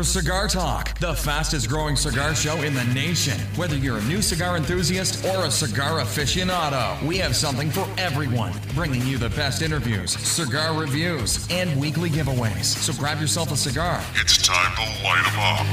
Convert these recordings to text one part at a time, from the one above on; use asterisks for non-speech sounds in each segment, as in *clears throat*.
for Cigar Talk, the fastest growing cigar show in the nation. Whether you're a new cigar enthusiast or a cigar aficionado, we have something for everyone, bringing you the best interviews, cigar reviews, and weekly giveaways. So grab yourself a cigar. It's time to light 'em up.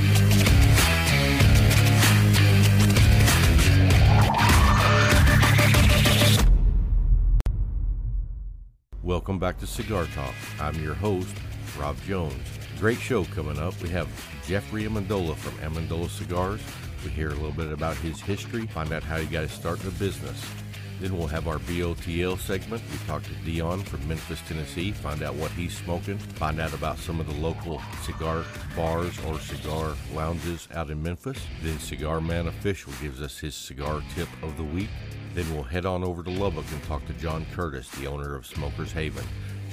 Welcome back to Cigar Talk. I'm your host, Rob Jones. Great show coming up. We have Jeffrey Amendola from Amendola Cigars. We hear a little bit about his history, find out how he got his start in business. Then we'll have our BOTL segment. We talk to Dion from Memphis, Tennessee, find out what he's smoking, find out about some of the local cigar bars or cigar lounges out in Memphis. Then Cigar Man Official gives us his cigar tip of the week. Then we'll head on over to Lubbock and talk to John Curtis, the owner of Smokers Haven.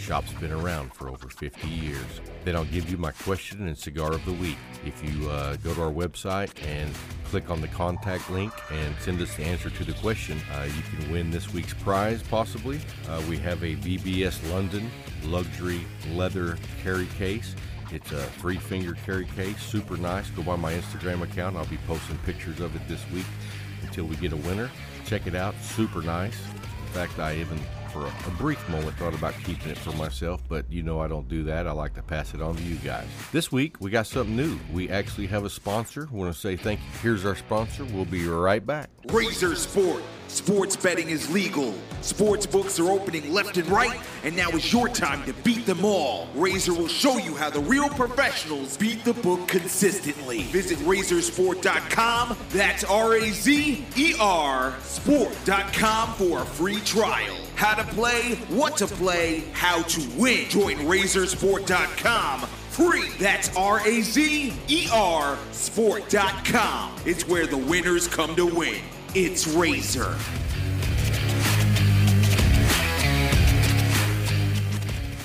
Shop's been around for over 50 years. Then I'll give you my question and cigar of the week. If you uh, go to our website and click on the contact link and send us the answer to the question, uh, you can win this week's prize possibly. Uh, we have a VBS London luxury leather carry case. It's a three finger carry case, super nice. Go by my Instagram account. I'll be posting pictures of it this week until we get a winner. Check it out, super nice. In fact, I even for a, a brief moment thought about keeping it for myself, but you know I don't do that. I like to pass it on to you guys. This week we got something new. We actually have a sponsor. Want to say thank you. Here's our sponsor. We'll be right back. Razer Sport. Sports betting is legal. Sports books are opening left and right, and now is your time to beat them all. Razer will show you how the real professionals beat the book consistently. Visit razersport.com. That's R A Z E R sport.com for a free trial. How to play, what to play, how to win. Join razersport.com free. That's R A Z E R sport.com. It's where the winners come to win. It's Razer.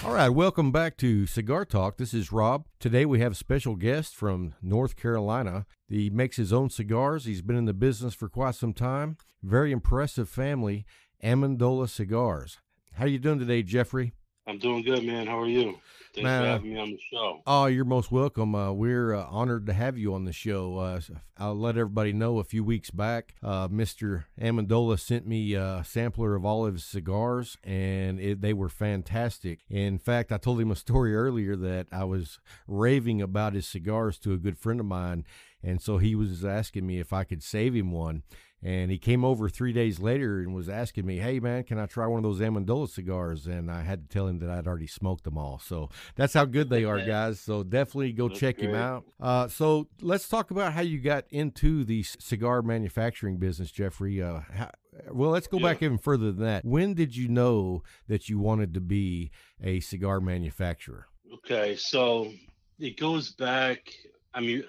All right, welcome back to Cigar Talk. This is Rob. Today we have a special guest from North Carolina. He makes his own cigars. He's been in the business for quite some time. Very impressive family, Amendola Cigars. How you doing today, Jeffrey? I'm doing good, man. How are you? Thanks Man, for having me on the show. Oh, you're most welcome. Uh, we're uh, honored to have you on the show. Uh, I'll let everybody know a few weeks back, uh, Mr. Amendola sent me a sampler of all of his cigars, and it, they were fantastic. In fact, I told him a story earlier that I was raving about his cigars to a good friend of mine, and so he was asking me if I could save him one. And he came over three days later and was asking me, "Hey man, can I try one of those Amendola cigars?" And I had to tell him that I'd already smoked them all. So that's how good they are, *laughs* guys. So definitely go That's check him out. Uh, so let's talk about how you got into the cigar manufacturing business, Jeffrey. Uh, how, well, let's go back even further than that. When did you know that you wanted to be a cigar manufacturer? Okay, so it goes back. I mean,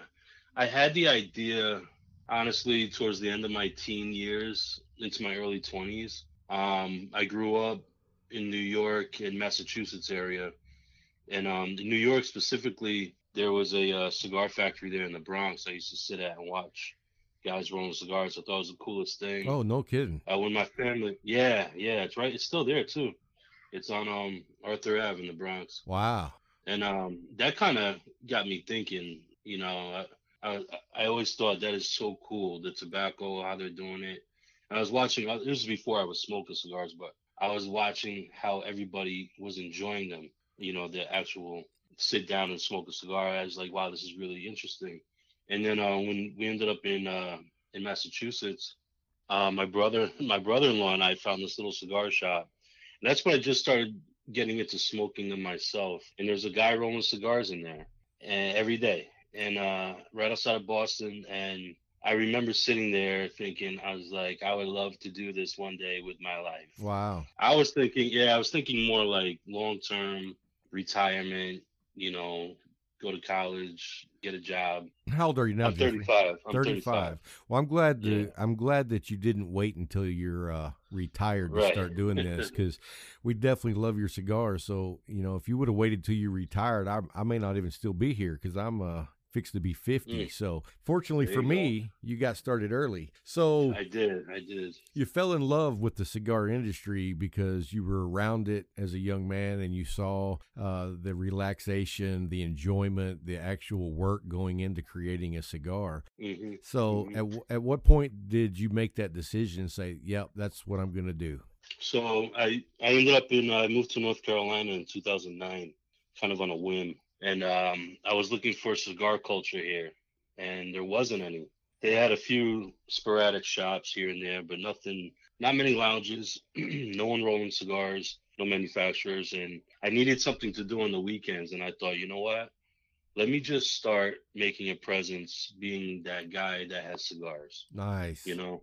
I had the idea honestly towards the end of my teen years into my early 20s. Um, I grew up in New York and Massachusetts area, and um, in New York specifically, there was a uh, cigar factory there in the Bronx. I used to sit at and watch guys rolling cigars. I thought it was the coolest thing. Oh, no kidding. Uh, when my family, yeah, yeah, it's right. It's still there too. It's on um Arthur Ave in the Bronx, Wow. and um that kind of got me thinking. You know, I, I always thought that is so cool. The tobacco, how they're doing it. And I was watching. uh, This was before I was smoking cigars, but I was watching how everybody was enjoying them. You know, the actual sit down and smoke a cigar. I was like, wow, this is really interesting. And then uh, when we ended up in uh, in Massachusetts, uh, my brother, *laughs* my brother-in-law, and I found this little cigar shop, and that's when I just started getting into smoking them myself. And there's a guy rolling cigars in there, and every day, and uh, right outside of Boston. And I remember sitting there thinking, I was like, I would love to do this one day with my life. Wow. I was thinking, yeah, I was thinking more like long-term retirement. You know, go to college, get a job. How old are you now, I'm 35. I'm 35. 35. Well, I'm glad to, Yeah. I'm glad that you didn't wait until you're uh, retired to Right. start doing this *laughs* because we definitely love your cigars. So you know, if you would have waited till you retired, I, I may not even still be here because I'm uh, fixed to be 50. Mm. So, fortunately There for you go. me, you got started early. So, I did. I did. you fell in love with the cigar industry because you were around it as a young man and you saw uh, the relaxation, the enjoyment, the actual work going into creating a cigar. hmm So, Mhm. at, w- at what point did you make that decision and say, yep, that's what I'm going to do? So I I ended up in I moved to North Carolina in 2009, kind of on a whim, and um, I was looking for cigar culture here, and there wasn't any. They had a few sporadic shops here and there, but nothing. Not many lounges. *clears throat* no one rolling cigars. No manufacturers, and I needed something to do on the weekends. And I thought, you know what? Let me just start making a presence, being that guy that has cigars Nice. you know.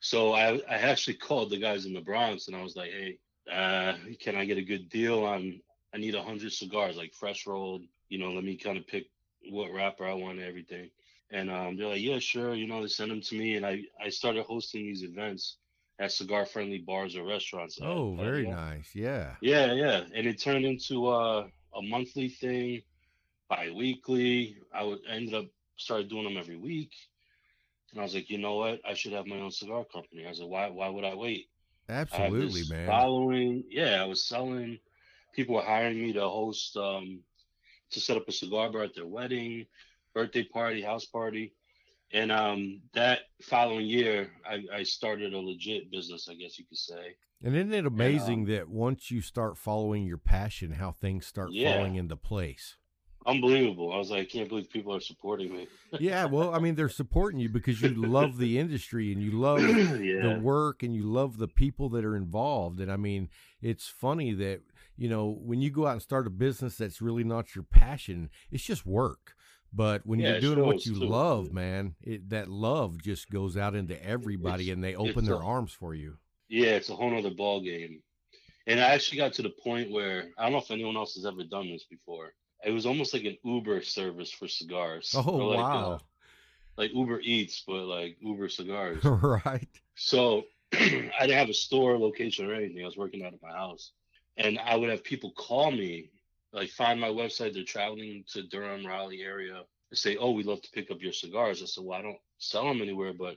So I I actually called the guys in the Bronx and I was like, hey, uh, can I get a good deal on? I need a hundred cigars, like fresh rolled. You know, let me kind of pick what wrapper I want and everything. And um, they're like, yeah, sure. You know, they send them to me, and I I started hosting these events at cigar friendly bars or restaurants. Oh, Uh, very nice. Yeah. yeah, yeah, and it turned into uh, a monthly thing, bi-weekly. I would I ended up started doing them every week, and I was like, you know what? I should have my own cigar company. I was like, why? Why would I wait? Absolutely, this man. Following, yeah, I was selling. People were hiring me to host, um, to set up a cigar bar at their wedding, birthday party, house party, and um, that following year, I, I started a legit business, I guess you could say. And isn't it amazing um, that once you start following your passion, how things start Yeah. falling into place? Unbelievable. I was like, I can't believe people are supporting me. *laughs* yeah, well, I mean, they're supporting you because you love the industry and you love *clears throat* yeah. the work and you love the people that are involved. And I mean, it's funny that, you know, when you go out and start a business that's really not your passion, it's just work. But when Yeah, you're doing what you love, man, it, that love just goes out into everybody It's- and they open their a- arms for you. Yeah, it's a whole nother ball game. And I actually got to the point where I don't know if anyone else has ever done this before. It was almost like an Uber service for cigars. Oh, like, wow. uh, like Uber Eats, but like Uber cigars. *laughs* right. so *clears throat* I didn't have a store location or anything. I was working out of my house. And I would have people call me, like find my website. They're traveling to Durham, Raleigh area. and say, "Oh, we'd love to pick up your cigars." I said, "Well, I don't sell them anywhere, but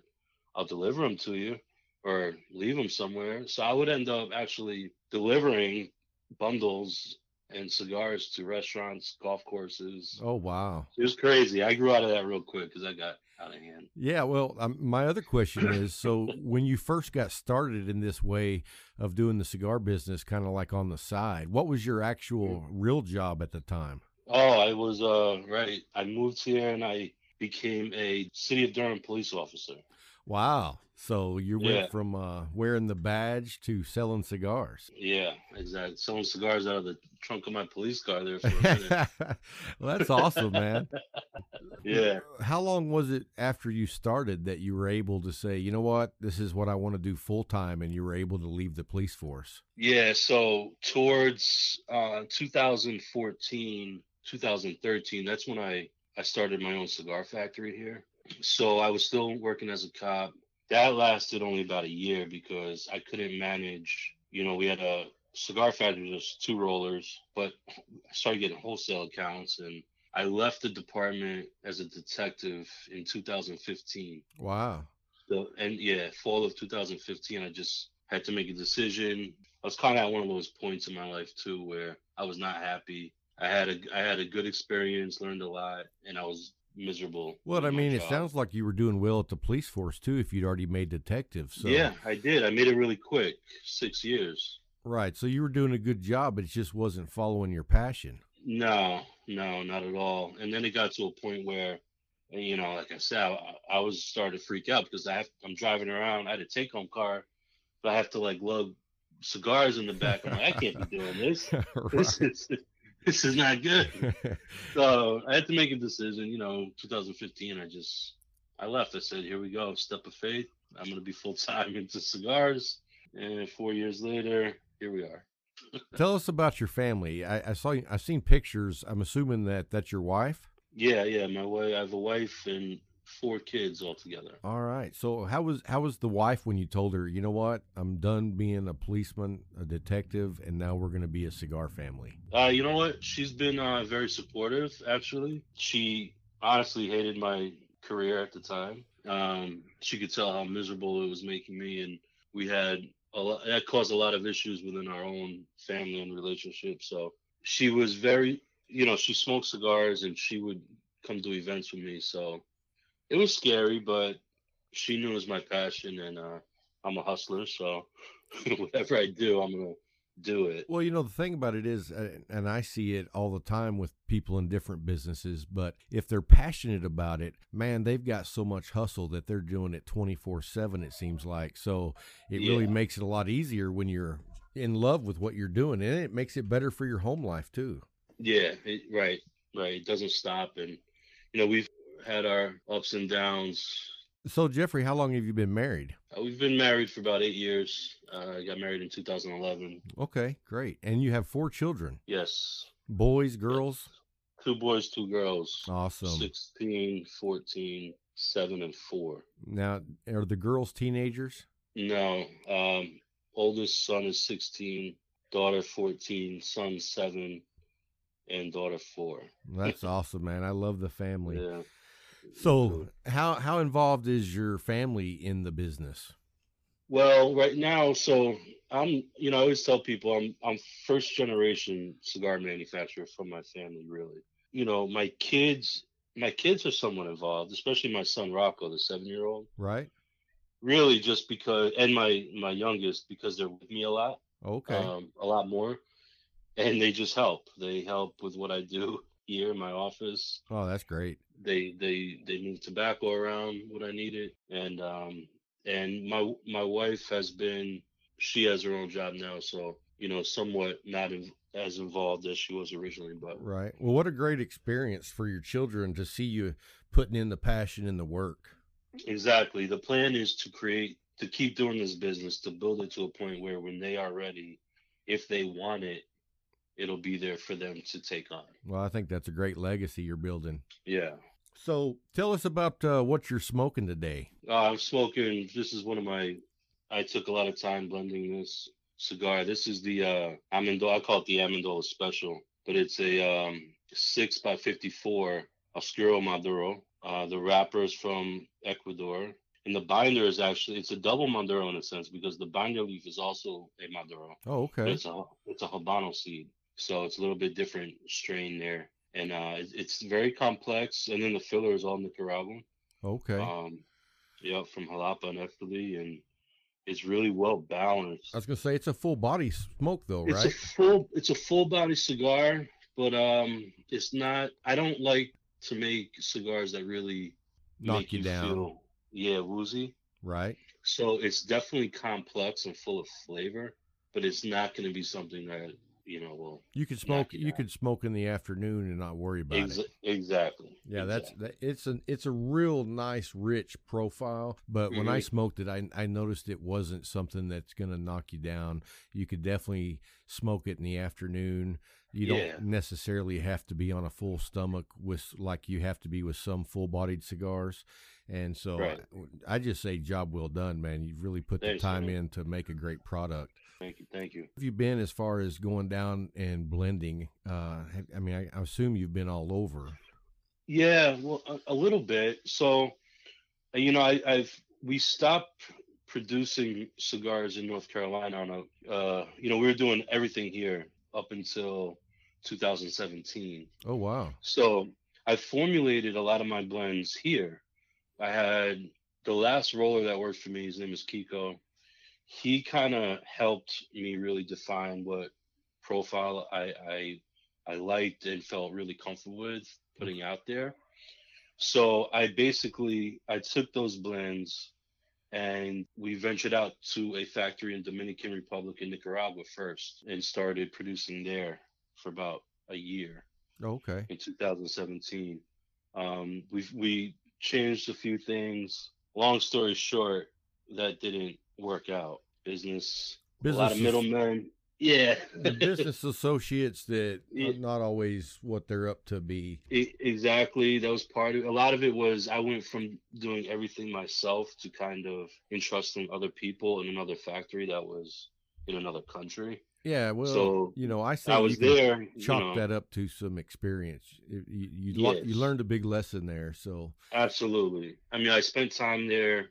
I'll deliver them to you or leave them somewhere." So I would end up actually delivering bundles and cigars to restaurants, golf courses. Oh, wow. It was crazy. I grew out of that real quick because I got out of hand. Yeah, well, um, my other question is so when you first got started in this way of doing the cigar business, kind of like on the side, what was your actual real job at the time? Oh, I was uh right. I moved here and I became a city of Durham police officer. Wow. So you went Yeah. from uh, wearing the badge to selling cigars. Yeah, exactly. Selling cigars out of the trunk of my police car there for a minute. *laughs* well, that's awesome, man. *laughs* yeah. How long was it after you started that you were able to say, you know what, this is what I want to do full time, and you were able to leave the police force? Yeah, so towards uh 2014, 2013, that's when I I started my own cigar factory here. So I was still working as a cop. That lasted only about a year because I couldn't manage, you know, we had a cigar factory just two rollers, but I started getting wholesale accounts and I left the department as a detective in 2015. Wow. So and yeah, fall of 2015, I just had to make a decision. I was kind of at one of those points in my life too where I was not happy. I had a I had a good experience, learned a lot, and I was miserable. Well, I mean, it job. sounds like you were doing well at the police force too, if you'd already made detective. So Yeah, I did. I made it really quick, six years. right. So you were doing a good job, but it just wasn't following your passion. No, no, not at all. And then it got to a point where, you know, like I said, I, I was starting to freak out because I have I'm driving around. I had a take home car, but I have to like lug cigars in the back. I'm like, I can't be doing this. *laughs* This is *laughs* this is not good. *laughs* So I had to make a decision. You know, 2015. I just I left. I said, here we go, step of faith. I'm gonna be full time *laughs* into cigars. And four years later, here we are. Tell us about your family. I, I saw I've seen pictures. I'm assuming that that's your wife. Yeah, yeah. My wife. I have a wife and four kids altogether. All right. So how was how was the wife when you told her, you know what, I'm done being a policeman, a detective, and now we're going to be a cigar family. Uh, you know what? She's been uh, very supportive. Actually, she honestly hated my career at the time. Um, she could tell how miserable it was making me, and we had a lot, that caused a lot of issues within our own family and relationship. So she was very, you know, she smoked cigars and she would come to events with me. So it was scary, but she knew it was my passion, and uh, I'm a hustler. So *laughs* whatever I do, I'm gonna do it. Well, you know, the thing about it is, uh, and I see it all the time with people in different businesses, but if they're passionate about it, man, they've got so much hustle that they're doing it 24 7, it seems like. So it really makes it a lot easier when you're in love with what you're doing, and it makes it better for your home life, too. Yeah, it, right, right. It doesn't stop, and you know we've had our ups and downs. So, Jeffrey, how long have you been married? Uh, we've been married for about eight years. Uh, I got married in 2011. Okay, great. And you have four children Yes, boys, girls? two boys, two girls. Awesome. 16, 14, 7, and 4. Now, are the girls teenagers? No, um, oldest son is 16, daughter 14, son 7, and daughter 4. That's *laughs* awesome, man. I love the family. Yeah. So, how how involved is your family in the business? Well, right now, so I'm, you know, I always tell people I'm I'm first generation cigar manufacturer from my family, really. You know, my kids, my kids are somewhat involved, especially my son Rocco, the seven year old. Right? Really, just because, and my my youngest because they're with me a lot, Okay. um, a lot more, and they just help. They help with what I do here in my office. oh, that's great. They they they move tobacco around what I need it, and um and my my wife has been she has her own job now, so you know somewhat not in, as involved as she was originally, but Right. Well, what a great experience for your children to see you putting in the passion and the work. exactly the plan is to create to keep doing this business to build it to a point where when they are ready, if they want it, it'll be there for them to take on. Well, I think that's a great legacy you're building. Yeah. So, tell us about uh, what you're smoking today. Uh, I'm smoking. This is one of my. I took a lot of time blending this cigar. This is the uh, Amendola. I call it the Amendola Special, but it's a um, six by fifty-four Oscuro Maduro. Uh, the wrapper is from Ecuador, and the binder is actually it's a double Maduro in a sense because the binder leaf is also a Maduro. Oh, okay. It's a it's a Habano seed, so it's a little bit different strain there, and uh, it- it's very complex. And then the filler is all Nicaraguan. Okay. Um, yeah, from Jalapa and Esteli, and it's really well balanced. I was gonna say it's a full body smoke though, right? It's a full, it's a full body cigar, but um, it's not. I don't like to make cigars that really Knock make you down. Feel, yeah, woozy. Right. So it's definitely complex and full of flavor, but it's not going to be something that you know will. You could smoke. you You could smoke in the afternoon and not worry about Ex- it. exactly. Yeah, that's that, it's an it's a real nice rich profile. But when I Mhm. smoked it, I I noticed it wasn't something that's gonna knock you down. You could definitely smoke it in the afternoon. You don't necessarily have to be on a full stomach with like you have to be with some full bodied cigars. And so Right. I, I just say job well done, man. You've really put Thanks, the time in to make a great product. Thank you, thank you. Have you been as far as going down and blending? Uh, I mean, I, I assume you've been all over. Yeah, well, a, a little bit. So, uh, you know, I, I've we stopped producing cigars in North Carolina on a, uh, you know, we were doing everything here up until 2017. Oh wow. So I formulated a lot of my blends here. I had the last roller that worked for me. His name is Kiko. He kind of helped me really define what profile I, I I liked and felt really comfortable with putting out there. So I basically I took those blends and we ventured out to a factory in Dominican Republic in Nicaragua first and started producing there for about a year okay. in 2017. Um, we we changed a few things. Long story short, that didn't work out. Business, business a lot of middlemen. Yeah, the business *laughs* associates that Yeah. are not always what they're up to be. E- exactly. That was part of a lot of it. Was I went from doing everything myself to kind of entrusting other people in another factory that was in another country. Yeah, well, So, you know, I say I was there. you know, that up to some experience. You you, lo- you learned a big lesson there. So Absolutely. I mean, I spent time there.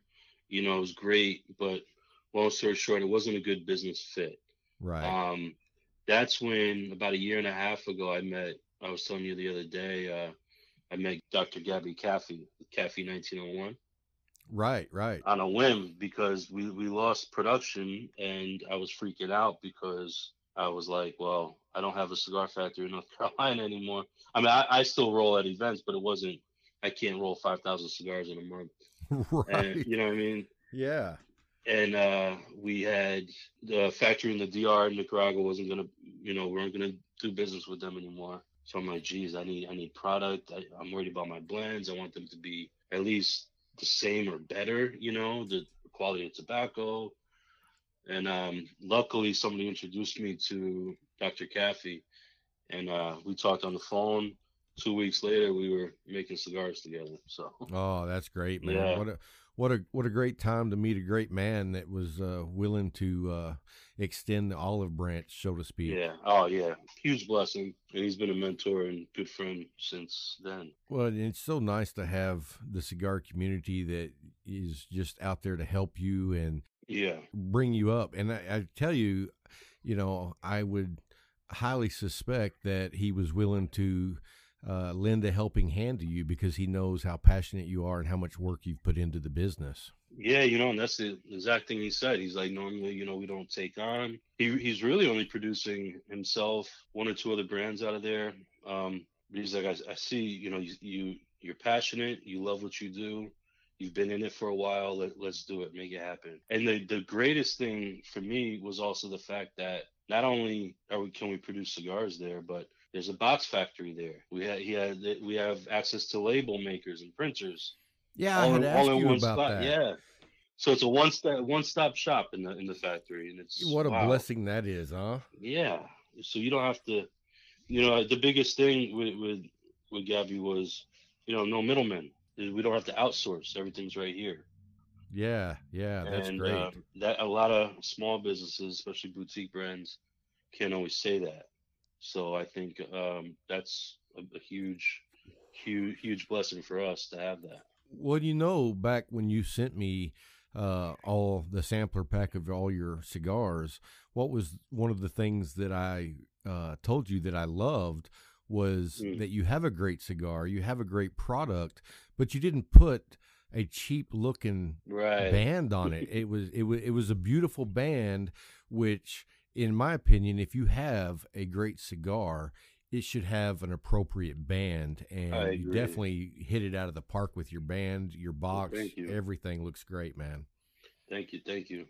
You know, it was great, but long story short, it wasn't a good business fit. right, Um, that's when about a year and a half ago, I met. I was telling you the other day. Uh, I met Dr. Gabby Caffey, Caffey 1901, right, right. on a whim because we we lost production, and I was freaking out because I was like, well, I don't have a cigar factory in North *laughs* Carolina anymore. I mean, I, I still roll at events, but it wasn't. I can't roll 5,000 cigars in a month. *laughs* right. And, you know what I mean? yeah. And uh, we had the factory in the DR in Nicaragua wasn't gonna, you know, we weren't gonna do business with them anymore. So I'm like, geez, I need, I need product. I, I'm worried about my blends. I want them to be at least the same or better, you know, the quality of tobacco. And um, luckily, somebody introduced me to Dr. Caffey, and uh, we talked on the phone. Two weeks later, we were making cigars together. So Oh, that's great, man. Yeah. What a what a what a great time to meet a great man that was uh, willing to uh, extend the olive branch, so to speak. Yeah. Oh, yeah. Huge blessing. And he's been a mentor and good friend since then. Well, it's so nice to have the cigar community that is just out there to help you and Yeah. bring you up. And I, I tell you, you know, I would highly suspect that he was willing to uh, lend a helping hand to you because he knows how passionate you are and how much work you've put into the business. Yeah, you know, and that's the exact thing he said. He's like, normally, you know, we don't take on. He, he's really only producing himself, one or two other brands out of there. Um, he's like, I, I see, you know, you, you you're passionate, you love what you do, you've been in it for a while. Let, let's do it, make it happen. And the the greatest thing for me was also the fact that not only are we can we produce cigars there, but there's a box factory there. We had he had we have access to label makers and printers Yeah, I had in- asked in you one about spot. that. Yeah. So it's a one stop one stop shop in the in the factory, and it's What a wow. blessing that is, huh? Yeah. So you don't have to, you know, the biggest thing with with with Gabby was, you know, no middlemen. We don't have to outsource. Everything's right here. Yeah, yeah, that's and great. Uh, that a lot of small businesses, especially boutique brands, can't always say that. So I think um, that's a, a huge, huge, huge blessing for us to have that. Well, you know, back when you sent me uh, all the sampler pack of all your cigars, what was one of the things that I uh, told you that I loved was Mm. that you have a great cigar, you have a great product, but you didn't put a cheap looking Right. band on it. *laughs* It was it was it was a beautiful band, which, in my opinion, if you have a great cigar, it should have an appropriate band, and you definitely hit it out of the park with your band, your box. thank you. Everything looks great, man. Thank you. Thank you.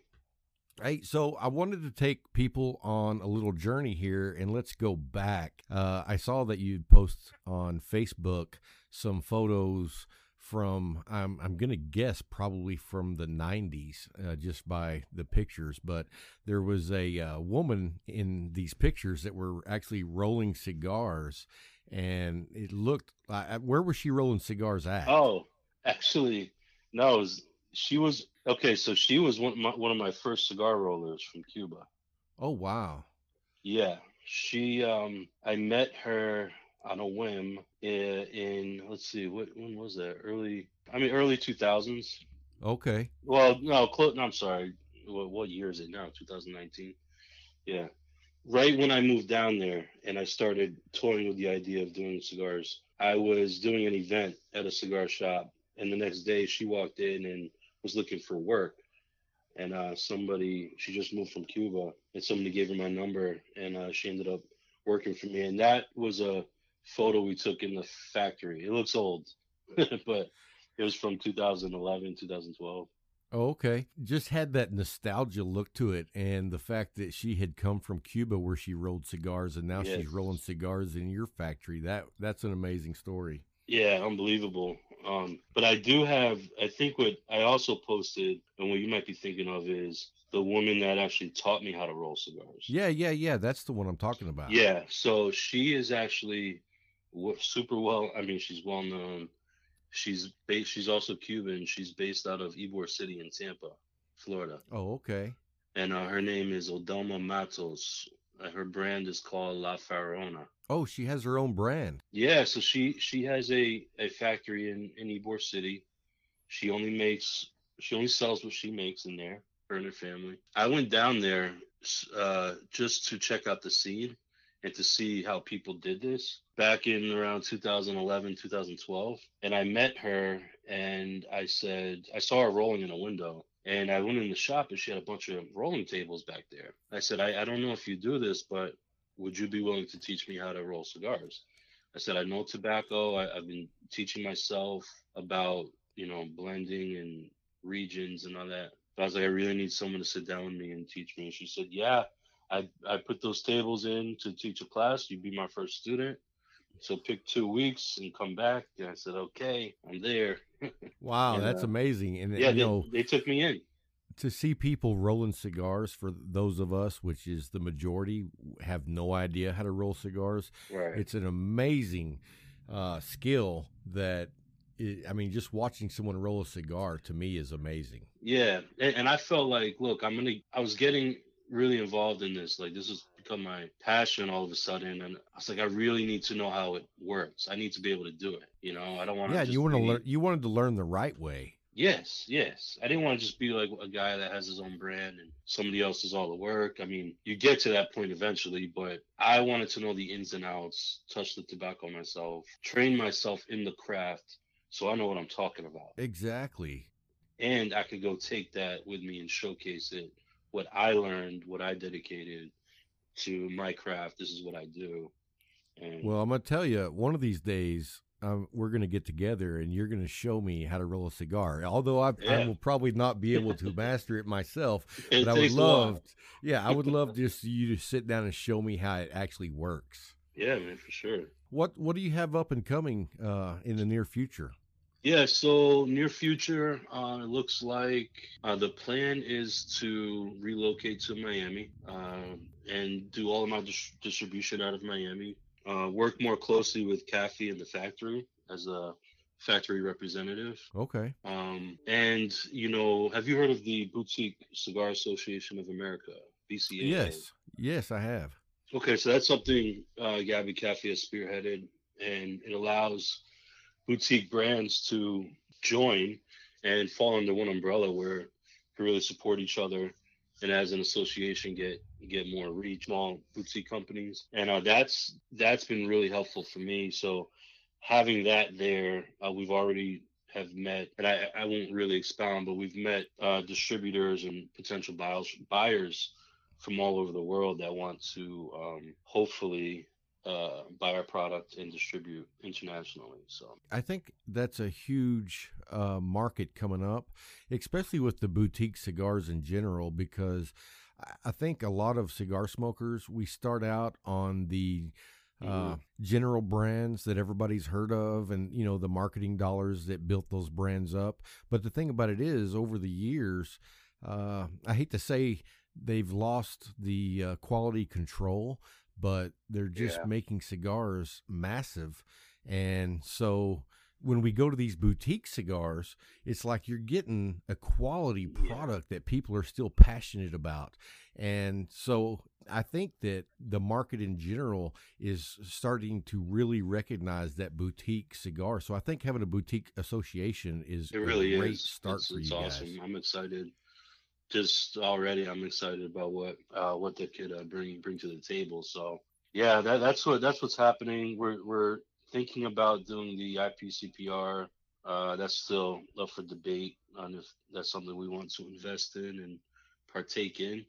Hey, so I wanted to take people on a little journey here, and let's go back. Uh, I saw that you'd post on Facebook some photos from I'm I'm gonna guess probably from the 90s, uh, just by the pictures. But there was a uh, woman in these pictures that were actually rolling cigars, and it looked. Uh, where was she rolling cigars at? Oh, actually, no. Was, she was okay. So she was one, my, one of my first cigar rollers from Cuba. oh wow. Yeah, she. Um, I met her on a whim in, in let's see, what when was that? Early. I mean, early two thousands. Okay. Well, no, close. No, I'm sorry. What, what year is it now? 2019. Yeah, right when I moved down there and I started toying with the idea of doing cigars. I was doing an event at a cigar shop, and the next day she walked in and was looking for work. And uh, somebody, she just moved from Cuba, and somebody gave her my number, and uh, she ended up working for me. And that was a photo we took in the factory. It looks old, *laughs* but it was from 2011, 2012. Oh, okay. Just had that nostalgia look to it, and the fact that she had come from Cuba where she rolled cigars, and now she's rolling cigars in your factory. That that's an amazing story. Yeah, unbelievable. Um, but I do have, I think what I also posted, and what you might be thinking of is the woman that actually taught me how to roll cigars. Yeah, yeah, yeah. That's the one I'm talking about. Yeah. So she is actually super well. I mean, she's well known. She's based. She's also Cuban. She's based out of Ybor City in Tampa, Florida. Oh, okay. And uh, her name is Odelma Matos. Uh, her brand is called La Farona. Oh, she has her own brand. Yeah, so she she has a a factory in in Ybor City. She only makes she only sells what she makes in there. Her and her family. I went down there uh, just to check out the scene and to see how people did this back in around 2011 2012 and i met her and i said i saw her rolling in a window and i went in the shop and she had a bunch of rolling tables back there. I said i, I don't know if you do this but would you be willing to teach me how to roll cigars? I said i know tobacco. I, i've been teaching myself about you know blending and regions and all that. But i was like i really need someone to sit down with me and teach me. And she said yeah I, I put those tables in to teach a class. You'd be my first student. So pick two weeks and come back. And I said, okay, I'm there. *laughs* Wow, And, that's uh, amazing. And yeah, you they, know, they took me in. to see people rolling cigars for those of us, which is the majority, have no idea how to roll cigars. Right. It's an amazing uh, skill that. i I mean, just watching someone roll a cigar to me is amazing. Yeah, and, and I felt like, look, I'm gonna. I was getting really involved in this. Like this has become my passion all of a sudden, and I was like, I really need to know how it works. I need to be able to do it. You know, I don't want to. Yeah, you want to learn. You wanted to learn the right way. Yes, yes. I didn't want to just be like a guy that has his own brand and somebody else does all the work. I mean, you get to that point eventually, but I wanted to know the ins and outs, touch the tobacco myself, train myself in the craft so I know what I'm talking about. Exactly. And I could go take that with me and showcase it, what I learned, what I dedicated to my craft. This is what I do. And Well, I'm gonna tell you, one of these days, um, we're gonna get together, and you're gonna show me how to roll a cigar. Although I, I Yeah. will probably not be able to *laughs* master it myself, It but I would takes a while. love, yeah, I would love *laughs* just you to sit down and show me how it actually works. yeah, man, for sure. What What do you have up and coming uh, in the near future? Yeah, so near future, uh, it looks like uh, the plan is to relocate to Miami uh, and do all of my dis- distribution out of Miami. Uh, work more closely with Caffey in the factory as a factory representative. Okay. Um, and you know, have you heard of the Boutique Cigar Association of America, (BCA)? Yes. Yes, I have. Okay, so that's something uh, Gabby Caffey has spearheaded, and it allows boutique brands to join and fall under one umbrella where to really support each other and as an association get get more reach. Small boutique companies. And uh, that's that's been really helpful for me. So having that there uh, we've already have met and I, I won't really expound but we've met uh, distributors and potential buyers buyers from all over the world that want to um, hopefully uh, buy our product and distribute internationally. So I think that's a huge uh, market coming up, especially with the boutique cigars in general, because I- think a lot of cigar smokers, we start out on the uh, Mhm. general brands that everybody's heard of and, you know, the marketing dollars that built those brands up. But the thing about it is, over the years, uh, I hate to say they've lost the uh, quality control, but they're just Yeah. making cigars massive. And so when we go to these boutique cigars, it's like you're getting a quality Yeah. product that people are still passionate about. And so I think that the market in general is starting to really recognize that boutique cigar. So I think having a boutique association is it really a great is. start it's for it's you awesome. guys. I'm excited. Just already, I'm excited about what uh, what they could uh, bring bring to the table. So yeah, that, that's what that's what's happening. We're we're thinking about doing the IPCPR. Uh, that's still up for debate on if that's something we want to invest in and partake in,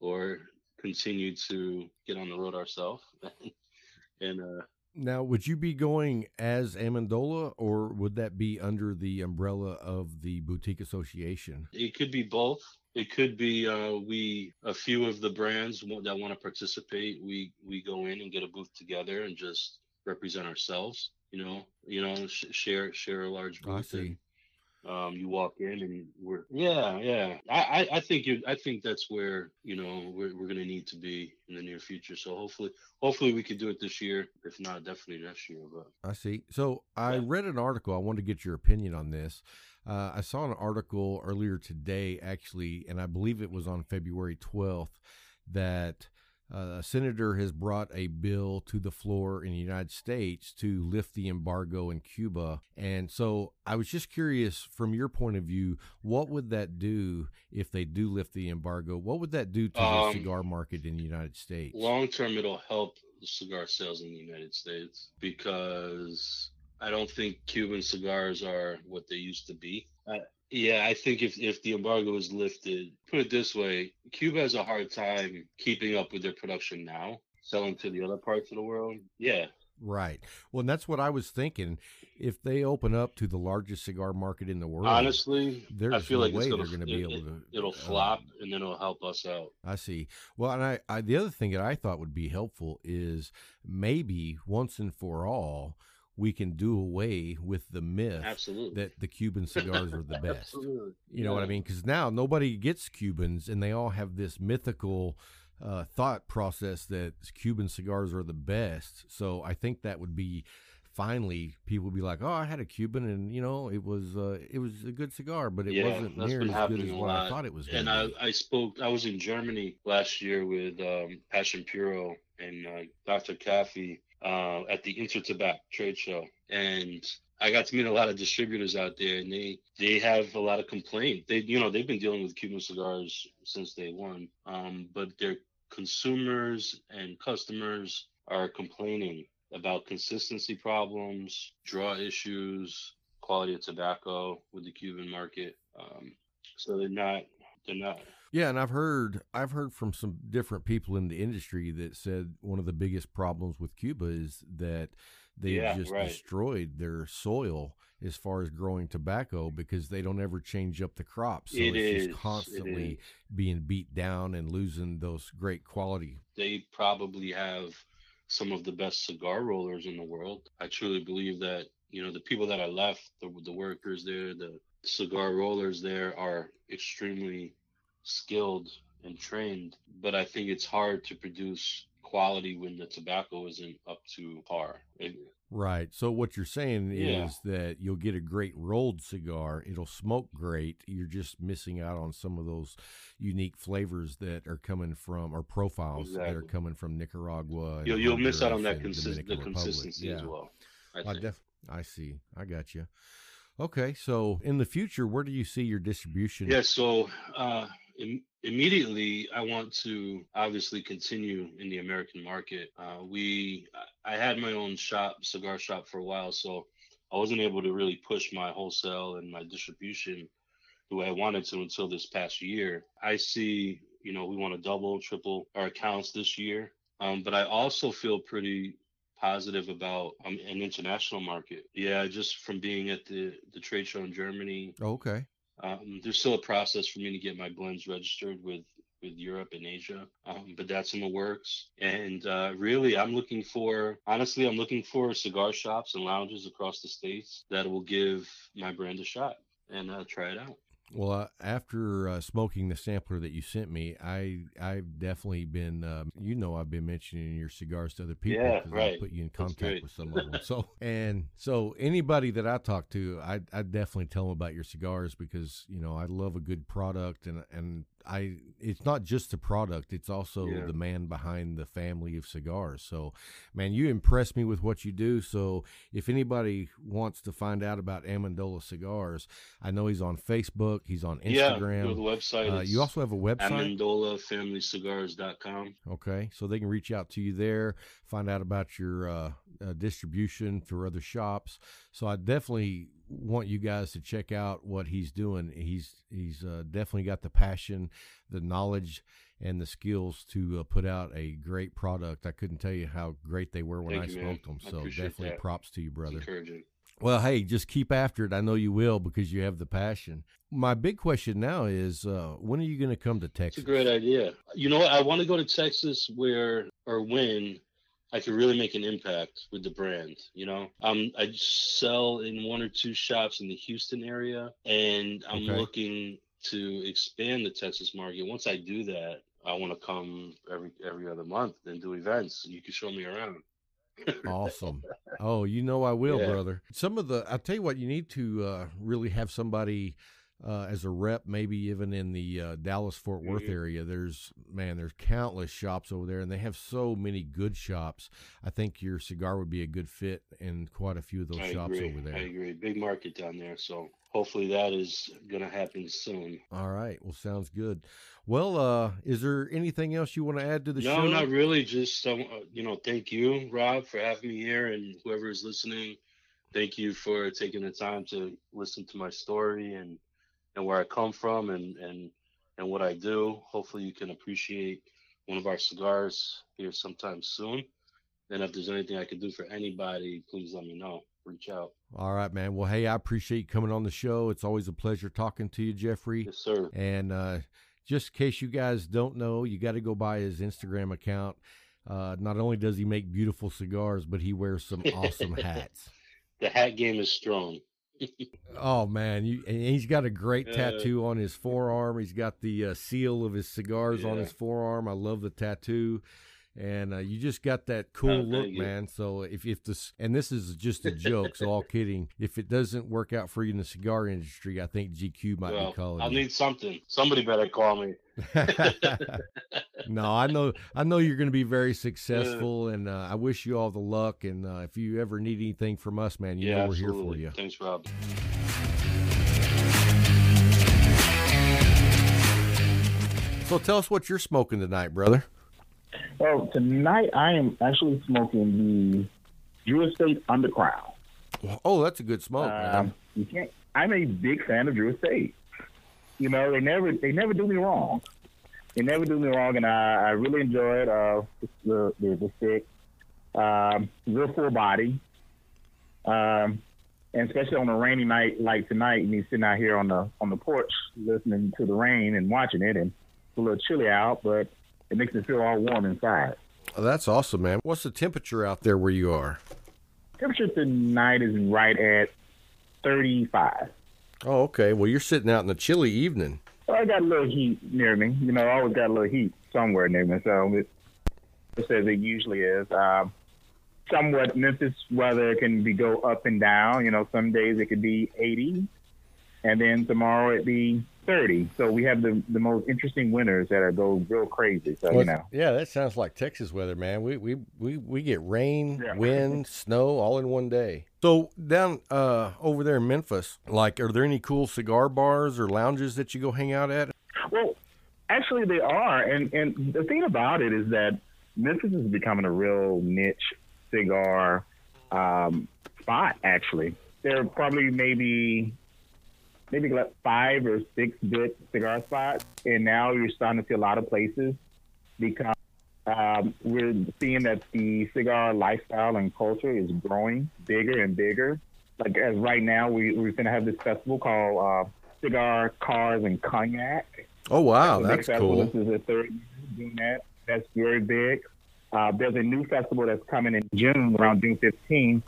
or continue to get on the road ourselves. *laughs* and uh, Now, would you be going as Amendola or would that be under the umbrella of the boutique association? It could be both. It could be uh, we a few of the brands that want to participate. We we go in and get a booth together and just represent ourselves. You know, you know, sh- share share a large booth. I see. and, um, you walk in and we're yeah yeah. I I, think you I think that's where you know we're we're gonna need to be in the near future. So hopefully hopefully we could do it this year. If not, definitely next year. But I see. So I Yeah. read an article. I wanted to get your opinion on this. Uh, I saw an article earlier today, actually, and I believe it was on February 12th, that uh, a senator has brought a bill to the floor in the United States to lift the embargo in Cuba. And so I was just curious, from your point of view, what would that do if they do lift the embargo? What would that do to Um, the cigar market in the United States? Long term, it'll help cigar sales in the United States because I don't think Cuban cigars are what they used to be. Uh, yeah, I think if, if the embargo is lifted, put it this way, Cuba has a hard time keeping up with their production now, selling to the other parts of the world. Yeah, Right. Well, and that's what I was thinking. If they open up to the largest cigar market in the world, honestly, I feel no like way they're gonna, be able to. It'll uh, flop, and then it'll help us out. I see. Well, and I, I the other thing that I thought would be helpful is maybe once and for all we can do away with the myth Absolutely. that the Cuban cigars are the *laughs* best. Absolutely. You know what I mean? Because now nobody gets Cubans, and they all have this mythical uh, thought process that Cuban cigars are the best. So I think that would be finally people would be like, "Oh, I had a Cuban, and you know, it was uh, it was a good cigar, but it Yeah, wasn't near as good as what I thought it was." And I, be." I spoke. I was in Germany last year with um, Passion Puro and uh, Dr. Caffey uh, at the InterTabac trade show, and I got to meet a lot of distributors out there, and they they have a lot of complaint. They you know they've been dealing with Cuban cigars since day one, um, but their consumers and customers are complaining about consistency problems, draw issues, quality of tobacco with the Cuban market. Um, so they're not they're not Yeah, and I've heard I've heard from some different people in the industry that said one of the biggest problems with Cuba is that they Yeah, just right. destroyed their soil as far as growing tobacco because they don't ever change up the crops. So It it's is, just constantly being beat down and losing those great quality. they probably have some of the best cigar rollers in the world. I truly believe that you know the people that I left, the the workers there, the cigar rollers there are extremely skilled and trained. But I think it's hard to produce quality when the tobacco isn't up to par. Right. So what you're saying Yeah. is that you'll get a great rolled cigar. It'll smoke great. You're just missing out on some of those unique flavors that are coming from or profiles that are coming from Nicaragua. you'll you'll miss out on that the consistency as well. I I def I see. I got you. Okay, so in the future, where do you see your distribution? Yeah, so uh, Im- immediately I want to obviously continue in the American market. Uh, we, I had my own shop, cigar shop for a while, so I wasn't able to really push my wholesale and my distribution the way I wanted to until this past year. I see, you know, we want to double, triple our accounts this year, um, but I also feel pretty positive about um, an international market. Yeah, just from being at the the trade show in Germany, okay. Um, there's still a process for me to get my blends registered with with Europe and Asia, um, but that's in the works. And uh, really, I'm looking for honestly, I'm looking for cigar shops and lounges across the states that will give my brand a shot and uh, try it out. Well, uh, after uh, smoking the sampler that you sent me, I I've definitely been, um, you know, I've been mentioning your cigars to other people Yeah, right. I put you in contact with some of them. So *laughs* and so anybody that I talk to, I I definitely tell them about your cigars because you know I love a good product and and I it's not just the product, it's also Yeah. the man behind the family of cigars. So, man, you impress me with what you do. So if anybody wants to find out about Amendola cigars, I know he's on Facebook. He's on Yeah, the Instagram. website. uh, you also have a website. AmendolaFamilyCigars.com. Okay, so they can reach out to you there, find out about your uh, uh, distribution for other shops. So I definitely want you guys to check out what he's doing. He's he's uh, definitely got the passion, the knowledge, and the skills to uh, put out a great product. I couldn't tell you how great they were when Thank I you, man. smoked them. So definitely that. props to you, It's brother. encouraging. Well, hey, just keep after it. I know you will because you have the passion. My big question now is, uh, when are you going to come to It's Texas? a great idea. You know? I want to go to Texas where or when I can really make an impact with the brand. You know, um, I sell in one or two shops in the Houston area, and I'm Okay. looking to expand the Texas market. Once I do that, I want to come every every other month and do events. You can show me around. Awesome. Oh, you know I will, Yeah. brother. Some of the, I'll tell you what, you need to uh, really have somebody uh, as a rep, maybe even in the uh, Dallas Fort Worth Mhm. area. There's man, there's countless shops over there, and they have so many good shops. I think your cigar would be a good fit in quite a few of those I shops agree. over there. I agree. Big market down there, so hopefully that is gonna happen soon. All right, well, sounds good. Well, uh, is there anything else you want to add to the no, show? No, not really. Just um, uh, you know, thank you, Rob, for having me here, and whoever is listening, thank you for taking the time to listen to my story and and where I come from and and and what I do. Hopefully, you can appreciate one of our cigars here sometime soon. And if there's anything I can do for anybody, please let me know. Reach out. All right, man. Well, hey, I appreciate you coming on the show. It's always a pleasure talking to you, Jeffrey. Yes, sir. And uh, just in case you guys don't know, you got to go by his Instagram account. Uh, not only does he make beautiful cigars, but he wears some awesome *laughs* hats. The hat game is strong. *laughs* Oh man, you and he's got a great Yeah. tattoo on his forearm. He's got the uh, seal of his cigars on his forearm. I love the tattoo. And uh, you just got that cool Oh, look, you. man. So if if this and this is just a joke, so all *laughs* kidding. If it doesn't work out for you in the cigar industry, I think GQ might well, be calling you. need something. Somebody better call me. *laughs* no, I know, I know you're going to be very successful, and uh, I wish you all the luck. And uh, if you ever need anything from us, man, you yeah, know we're absolutely. here for you. Thanks, Rob. So tell us what you're smoking tonight, brother. Well, tonight I am actually smoking the Drew Estate Undercrown. Oh, that's a good smoke, man. Um, you can't. I'm a big fan of Drew Estate. You know, they never they never do me wrong. They never do me wrong, and I, I really enjoyed uh, the, the the stick. Um, real full body, um, and especially on a rainy night like tonight, me sitting out here on the on the porch listening to the rain and watching it, and it's a little chilly out, but it makes me feel all warm inside. Oh, that's awesome, man. What's the temperature out there where you are? Temperature tonight is right at 35. Oh, okay. Well, you're sitting out in the chilly evening. Well, I got a little heat near me. You know, I always got a little heat somewhere near me. So it, just as it usually is. Um, somewhat Memphis weather can be go up and down. You know, some days it could be 80, and then tomorrow it be 30. So we have the the most interesting winters that are go real crazy. So you know, Yeah, that sounds like Texas weather, man. We we we, we get rain, Yeah. wind, snow all in one day. So down uh over there in Memphis, like are there any cool cigar bars or lounges that you go hang out at? Well, actually, they are, and and the thing about it is that Memphis is becoming a real niche cigar um, spot. Actually, there are probably maybe maybe like five or six good cigar spots, and now you're starting to see a lot of places become. Um, we're seeing that the cigar lifestyle and culture is growing bigger and bigger. Like as right now, we we're going to have this festival called uh, Cigar, Cars, and Cognac. Oh wow, big that's cool. This is the third year doing that. That's very big. Uh, there's a new festival that's coming in June, around June 15th,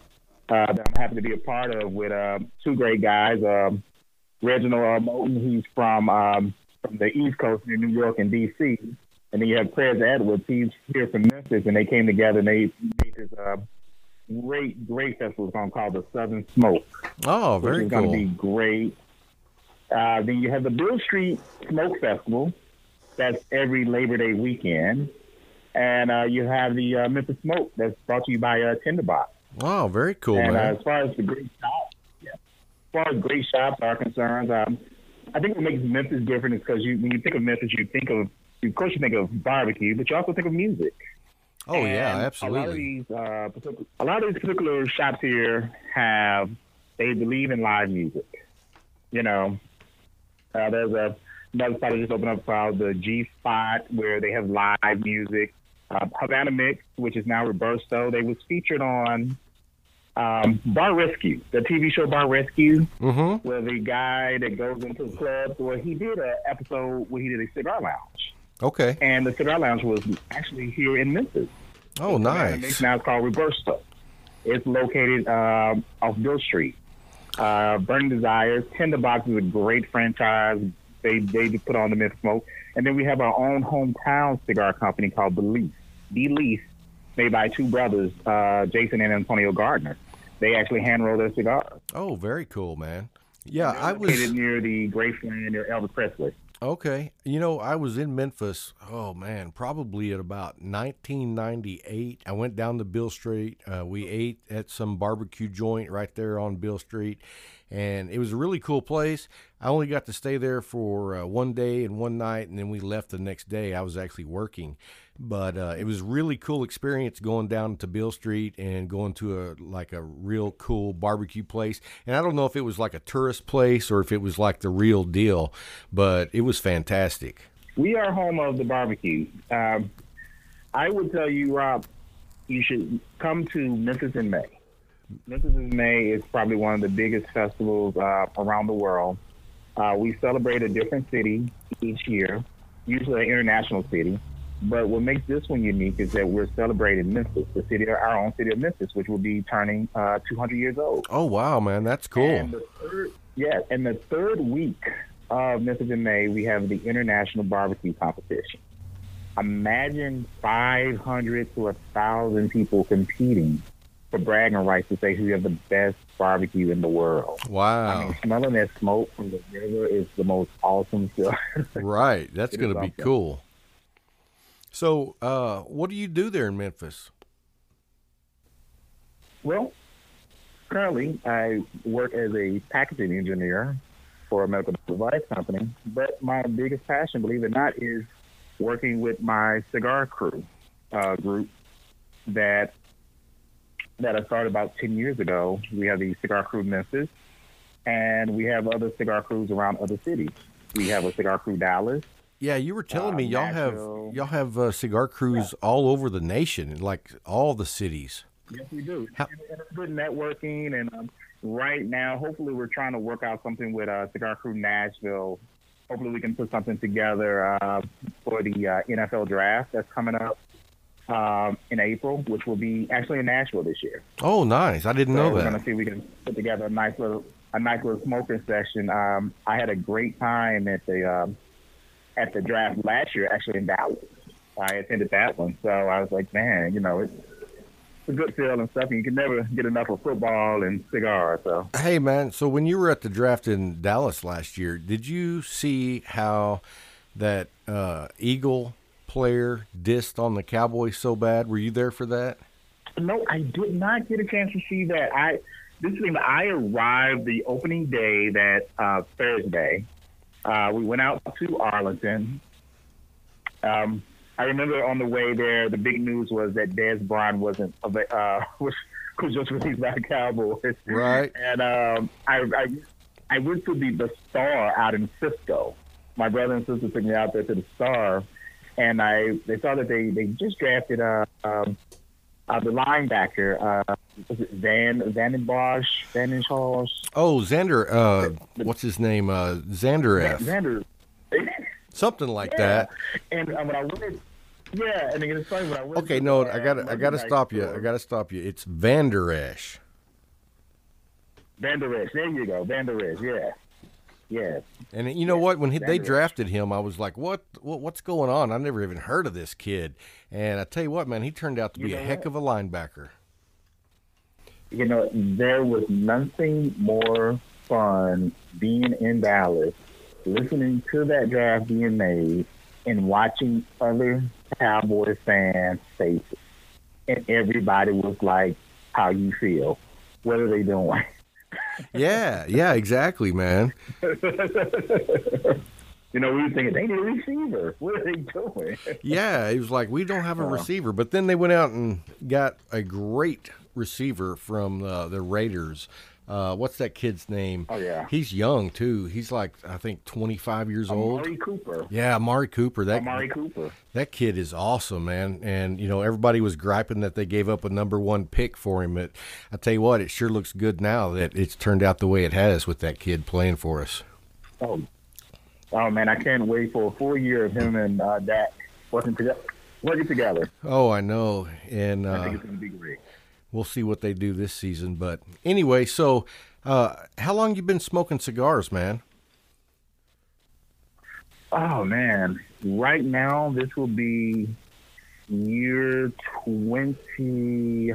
uh, that I'm happy to be a part of with uh, two great guys. Um, Reginald uh, Moulton, he's from um, from the East Coast near New York and D.C. And then you have Prez Edwards, he's here from Memphis, and they came together and they made this uh, great, great festival song called the Southern Smoke Oh, which very is going to be great. Uh, then you have the Beale Street Smoke Festival. That's every Labor Day weekend. And uh, you have the uh, Memphis Smoke that's brought to you by uh, Tinderbox. Wow, very cool, and uh, man. as far as the great shops, yeah. as far as great shops are concerned, um, I think what makes Memphis different is because you, when you think of Memphis, you think of, of course, you think of barbecue, but you also think of music. Oh yeah, absolutely. A lot of these, uh, particular, a lot of these particular shops here have they believe in live music. You know, uh, there's a another spot that just opened up called the G Spot where they have live music. Uh, Havana Mix, which is now Robusto, they was featured on um, Bar Rescue, the TV show Bar Rescue, Mm-hmm. where the guy that goes into the club, where he did an episode where he did a cigar lounge, Okay. and the cigar lounge was actually here in Memphis. Oh, It's nice. now called Robusto. It's located um, off Beale Street. Uh, Burning Desires, Tinderbox is a great franchise. They they put on the Memphis Smoke, and then we have our own hometown cigar company called Belief. Belief, made by two brothers, uh, Jason and Antonio Gardner. They actually hand roll their cigars. Oh, very cool, man. Yeah, I was located near the Graceland near Elvis Presley. Okay. You know, I was in Memphis, oh man, probably at about 1998. I went down to Beale Street. Uh, we ate at some barbecue joint right there on Beale Street, and it was a really cool place. I only got to stay there for uh, one day and one night, and then we left the next day. I was actually working, but uh, it was really cool experience going down to Beale Street and going to a like a real cool barbecue place. And I don't know if it was like a tourist place or if it was like the real deal, but it was fantastic. We are home of the barbecue. Um, I would tell you, Rob, you should come to Memphis in May. Memphis in May is probably one of the biggest festivals uh, around the world. Uh, we celebrate a different city each year, usually an international city. But what makes this one unique is that we're celebrating Memphis, the city, our own city of Memphis, which will be turning uh, 200 years old. Oh wow, man, that's cool. And the third, yeah, and the third week of Memphis in May, we have the international barbecue competition. Imagine 500 to 1,000 people competing for bragging rights to say who have the best barbecue in the world. Wow. I mean, smelling that smoke from the river is the most awesome stuff. right. That's *laughs* going to be awesome. cool. So, uh, what do you do there in Memphis? Well, currently I work as a packaging engineer for a medical device company, but my biggest passion, believe it or not, is working with my cigar crew uh, group that that I started about ten years ago. We have the cigar crew Memphis, and we have other cigar crews around other cities. We have a cigar crew Dallas. Yeah, you were telling Uh, me y'all Nashville. have y'all have uh, cigar crews all over the nation, like all the cities. Yes, we do. How- good networking, and um, right now, hopefully, we're trying to work out something with uh, Cigar Crew Nashville. Hopefully, we can put something together uh, for the uh, NFL draft that's coming up um, in April, which will be actually in Nashville this year. Oh, nice! I didn't So know we're that. gonna see if we can put together a nice little a nice little smoking session. Um, I had a great time at the um, at the draft last year, actually in Dallas. I attended that one, so I was like, man, you know, it's, it's a good feel and stuff. And you can never get enough of football and cigars. So Hey, man. So when you were at the draft in Dallas last year, did you see how that uh, Eagle player dissed on the Cowboys so bad? Were you there for that? no, I did not get a chance to see that. I this thing I arrived the opening day that uh, Thursday. Uh, we went out to Arlington. Um, I remember on the way there, the big news was that Dez Bryant wasn't uh, *laughs* was was just released by the Cowboys. Right. And um, I, I I went to the the Star out in Frisco. My brother and sister took me out there to the Star, and I they saw that they they just drafted uh, um, uh the linebacker uh it Van Vandenbosch Vandenbosch Oh, Xander. Uh, what's his name? Uh, Xander F. Xander. Something like that. And uh, when I went, yeah, and it's funny when I went. Okay, no, the, I uh, got I got to stop you. I got to stop you. It's Vander Esch. Van. There you go, Van Der Esch. Yeah, yes. And you know what? When he, they drafted him, I was like, "What? what? What's going on?" I never even heard of this kid. And I tell you what, man, he turned out to You be a heck of a linebacker. You know, there was nothing more fun being in Dallas, listening to that draft being made, and watching other Cowboys fans' faces, and everybody was like, "How you feel? What are they doing?" Yeah, yeah, exactly, man. *laughs* You know, we were thinking they need a receiver. *laughs* What are they doing? *laughs* Yeah, he was like we don't have a receiver, but then they went out and got a great receiver from uh, the Raiders. Uh, what's that kid's name? Oh, yeah. he's young too. He's like I think twenty five years old. Amari Cooper. Yeah, Amari Cooper. That Amari Cooper. that kid is awesome, man. And you know everybody was griping that they gave up a number one pick for him. But I tell you what, it sure looks good now that it's turned out the way it has with that kid playing for us. Oh, oh man, I can't wait for a full year of him and uh, Dak working together. Working together. Oh, I know, and I uh, think it's going to be great. we'll see what they do this season. But anyway, so uh, how long you been smoking cigars, man? Oh man, right now this will be year twenty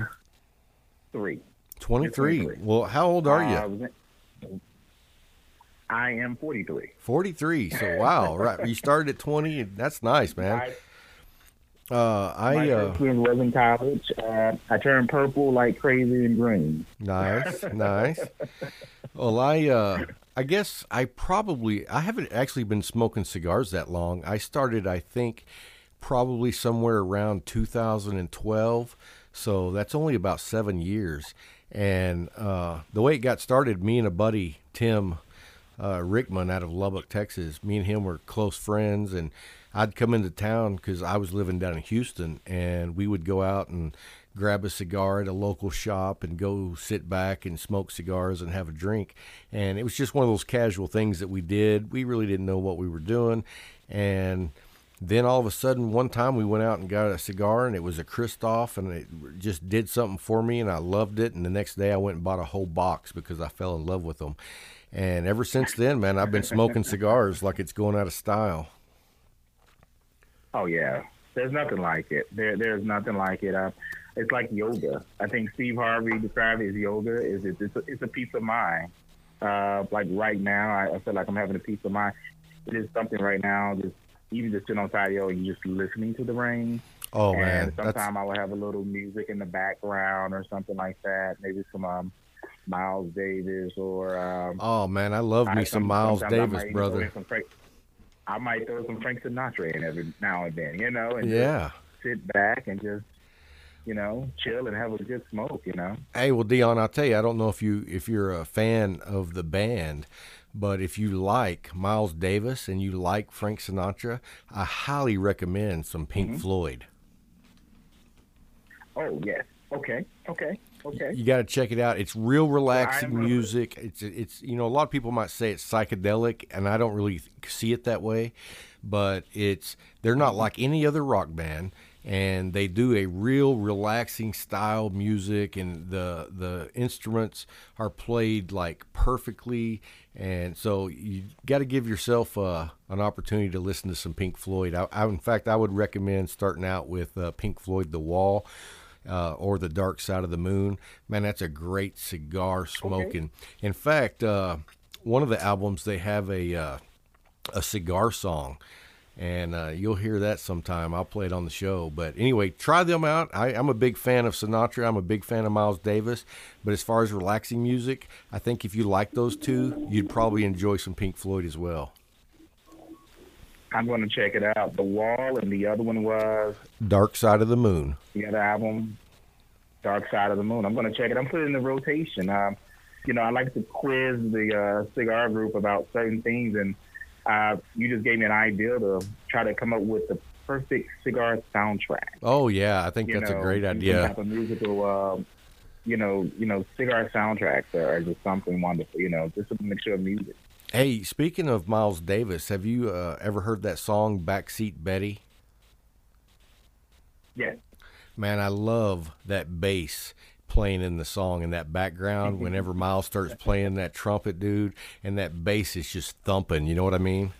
three. Twenty three. 23. Well, how old are you? Uh, I am 43. 43. So *laughs* wow, right. You started at 20, and that's nice, man. My, Uh, my I uh, first twin was in college. Uh, I turned purple like crazy and green. nice, *laughs* nice. Well, I uh, I guess I probably I haven't actually been smoking cigars that long. I started, I think, probably somewhere around 2012. So that's only about seven years. And uh, the way it got started, me and a buddy Tim uh, Rickman out of Lubbock, Texas. Me and him were close friends, and I'd come into town because I was living down in Houston, and we would go out and grab a cigar at a local shop and go sit back and smoke cigars and have a drink. And it was just one of those casual things that we did. We really didn't know what we were doing, and then all of a sudden, one time we went out and got a cigar, and it was a Kristoff, and it just did something for me, and I loved it. And the next day, I went and bought a whole box because I fell in love with them. And ever since then, man, I've been smoking cigars like it's going out of style. Oh yeah, there's nothing like it. There, there's nothing like it. Uh, it's like yoga. I think Steve Harvey described it as yoga. Is it? It's a, it's a peace of mind. Uh, like right now, I, I feel like I'm having a peace of mind. It is something right now. Just even just sitting on patio and just listening to the rain. Oh and man, sometimes I will have a little music in the background or something like that. Maybe some um, Miles Davis or um, oh man, I love me I- some Miles I Davis, in brother. Frank- I might throw some Frank Sinatra in every now and then, you know, and Yeah. sit back and just, you know, chill and have a good smoke, you know. Hey, well, Dion, I'll tell you, I don't know if you if you're a fan of the band, but if you like Miles Davis and you like Frank Sinatra, I highly recommend some Pink Mm-hmm. Floyd. Oh yes, okay, okay, okay. You got to check it out. It's real relaxing I'm- music. It's it's you know a lot of people might say it's psychedelic, and I don't really see it that way. But it's they're not like any other rock band, and they do a real relaxing style music, and the the instruments are played like perfectly. And so you got to give yourself uh, an opportunity to listen to some Pink Floyd. I, I, in fact, I would recommend starting out with uh, Pink Floyd, The Wall uh, or the Dark Side of the Moon. Man, that's a great cigar smoking. In fact, uh, one of the albums they have a uh, a cigar song, and uh, you'll hear that sometime. I'll play it on the show. But anyway, try them out. I, I'm a big fan of Sinatra. I'm a big fan of Miles Davis. But as far as relaxing music, I think if you like those two, you'd probably enjoy some Pink Floyd as well. I'm going to check it out. The Wall and the other one was Dark Side of the Moon. the other album, Dark Side of the Moon. I'm going to check it. I'm putting it in the rotation. Um, you know, I like to quiz the uh, cigar group about certain things, and uh, you just gave me an idea to try to come up with the perfect cigar soundtrack. Oh yeah, I think you that's know, a great idea. type of musical, um, you know, you know, cigar soundtracks are just something wonderful. You know, just a mixture of music. Hey, speaking of Miles Davis, have you uh, ever heard that song "Backseat Betty"? Yes. Man, I love that bass playing in the song in that background. *laughs* Whenever Miles starts playing that trumpet, dude, and that bass is just thumping. You know what I mean?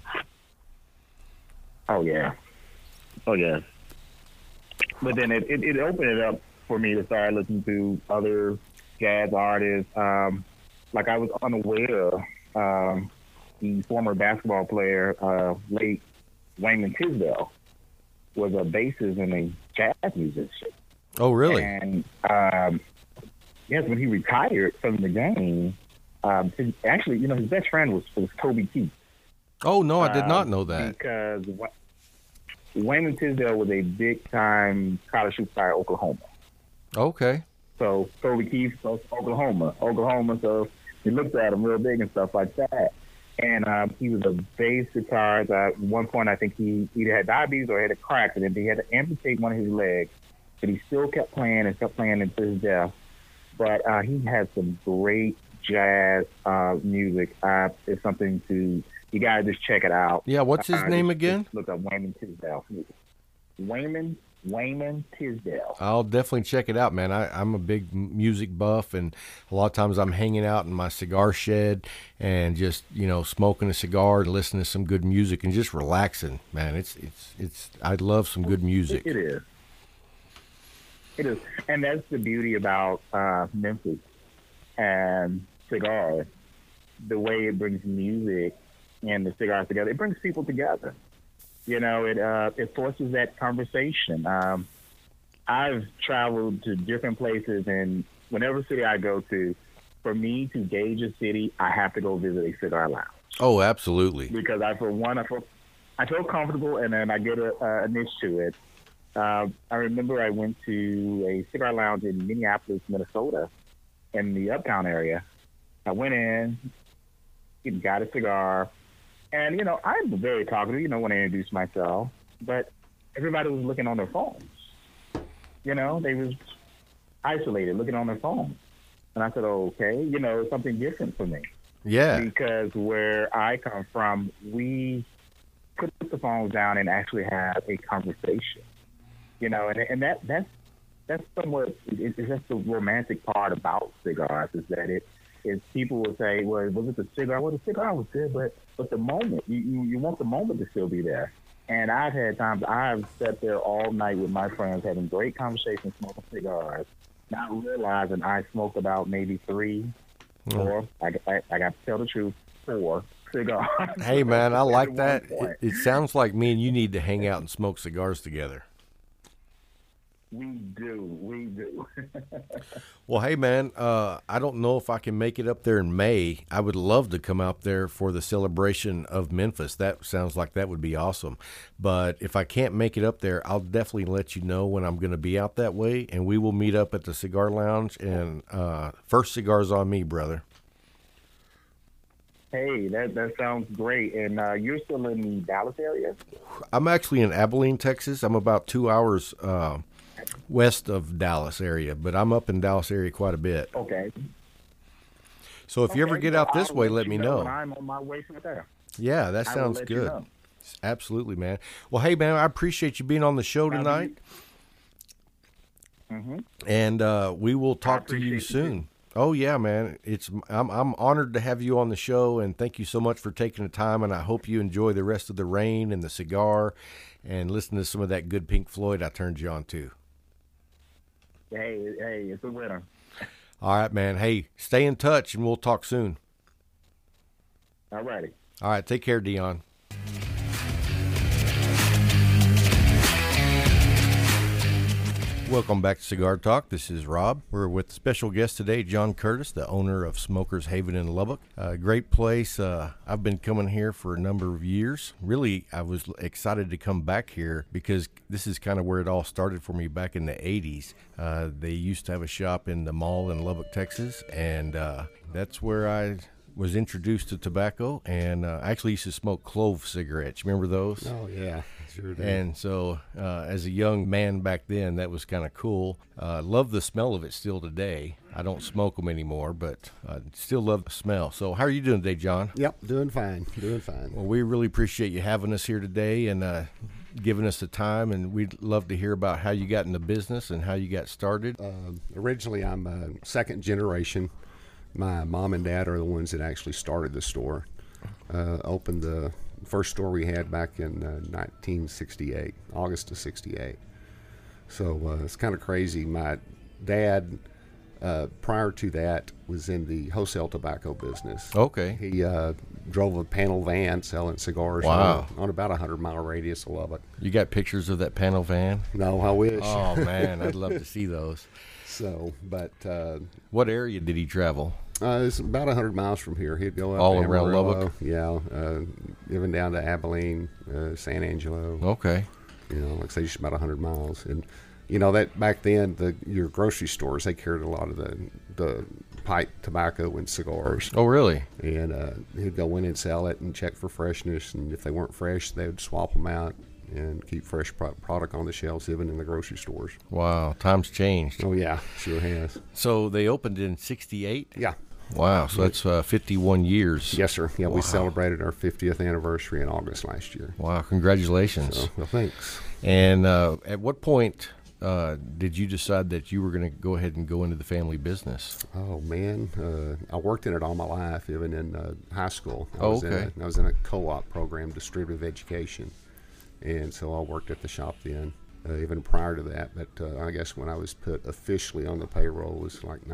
Oh yeah. Oh yeah. But then it, it, it opened it up for me to start listening to other jazz artists. Um, like I was unaware um, the former basketball player, uh, late Wayman Tisdale, was a bassist and a jazz musician. Oh, really? And um, yes, when he retired from the game, um, his, actually, you know, his best friend was was Toby Keith. Oh no, I did not Um, know that. Because Wa- Wayman Tisdale was a big time college superstar at Oklahoma. Okay. So Toby Keith was Oklahoma, Oklahoma. So he looked at him real big and stuff like that. And um, he was a bass guitarist. Uh, at one point, I think he either had diabetes or had a car accident. He had to amputate one of his legs, but he still kept playing and kept playing until his death. But uh, he had some great jazz uh, music. Uh, it's something to you gotta just check it out. Yeah, what's his name again? Look up Wayman Tisdale. Wayman Wayman Tisdale. I'll definitely check it out, man. I, I'm a big music buff, and a lot of times I'm hanging out in my cigar shed and just you know smoking a cigar and listening to some good music and just relaxing, man. It's it's it's. I love some good music. It is. It is, and that's the beauty about uh, Memphis and cigars. the way it brings music and the cigars together. It brings people together. You know, it uh, it forces that conversation. Um, I've traveled to different places, and whenever city I go to, for me to gauge a city, I have to go visit a cigar lounge Oh, absolutely. because I, for one, I feel, I feel comfortable, and then I get a, a niche to it. Uh, I remember I went to a cigar lounge in Minneapolis, Minnesota, in the Uptown area. I went in, got a cigar, and you know I'm very talkative. You know when I introduce myself, but everybody was looking on their phones. You know they was isolated, looking on their phones, and I said, okay, you know something different for me Yeah. because where I come from, we put the phones down and actually have a conversation. You know, and, and that that's that's somewhat it, it's just the romantic part about cigars is that it is people will say, well, was it the cigar? Well, the cigar was good, but but the moment you, you you want the moment to still be there. And I've had times I've sat there all night with my friends having great conversations, smoking cigars, not realizing I smoked about maybe three, hmm. four. I, I, I got to tell the truth, four cigars. Hey, man, I like *laughs* that. It, it sounds like me and you need to hang out and smoke cigars together. We do, we do. *laughs* Well, hey, man, uh, I don't know if I can make it up there in May. I would love to come out there for the celebration of Memphis. That sounds like that would be awesome. But if I can't make it up there, I'll definitely let you know when I'm going to be out that way, and we will meet up at the cigar lounge. And uh, first cigars on me, brother. hey, that that sounds great. And uh, you're still in the Dallas area? I'm actually in Abilene, Texas. I'm about two hours uh, west of Dallas area, but I'm up in Dallas area quite a bit. Okay. So if you ever get out this I'll way, let me you know. when I'm on my way from there. Yeah, that sounds let you good. know. Absolutely, man. Well, hey, man, I appreciate you being on the show tonight, Mm-hmm. and uh, we will talk to you appreciate you, soon. Oh yeah, man. It's I'm I'm honored to have you on the show, and thank you so much for taking the time. And I hope you enjoy the rest of the rain and the cigar, and listen to some of that good Pink Floyd I turned you on to. Hey, hey, it's a winner. All right, man. Hey, stay in touch, and we'll talk soon. All righty. All right, take care, Dion. Welcome back to Cigar Talk. This is Rob. We're with special guest today, John Curtis, the owner of Smokers Haven in Lubbock. Great place. Uh, I've been coming here for a number of years. Really, I was excited to come back here because this is kind of where it all started for me back in the 80s. Uh, they used to have a shop in the mall in Lubbock, Texas, and uh, that's where I was introduced to tobacco and uh, I actually used to smoke clove cigarettes. Remember those? Oh yeah, sure do. And so, uh, as a young man back then, that was kind of cool. Uh, love the smell of it still today. I don't smoke them anymore, but uh, still love the smell. So, how are you doing today, John? yep, doing fine, doing fine. Well, we really appreciate you having us here today and uh, giving us the time. And we'd love to hear about how you got in the business and how you got started. Um, originally, I'm a second generation. My mom and dad are the ones that actually started the store. Uh, opened the first store we had back in uh, 1968, August of '68. So uh, it's kind of crazy. My dad, uh, prior to that, was in the wholesale tobacco business. Okay. He uh, drove a panel van selling cigars Wow. on, on about a hundred mile radius of Lubbock. You got pictures of that panel van? No, I wish. Oh, man, I'd love to *laughs* see those. So, but uh, What area did he travel? Uh, it's about hundred miles from here. He'd go up All to around Amarillo, Lubbock? Yeah, uh, even down to Abilene, uh, San Angelo. Okay. You know, like I say, just about hundred miles. And you know that back then, the your grocery stores they carried a lot of the the pipe tobacco and cigars. Oh, really? And uh, he'd go in and sell it and check for freshness. And if they weren't fresh, they would swap them out and keep fresh pro- product on the shelves, even in the grocery stores. Wow, times changed. Oh yeah, sure has. So they opened in 68? Yeah. Wow, so that's uh, 51 years. Yes, sir. Yeah, Wow. we celebrated our 50th anniversary in August last year. Wow, congratulations. So, well, thanks. And uh, at what point uh, did you decide that you were going to go ahead and go into the family business? Oh man, uh, I worked in it all my life, even in uh, high school. I Oh, was in okay. a, I was in a co-op program, distributive education, and so I worked at the shop then. Uh, even prior to that, but uh, I guess when I was put officially on the payroll was like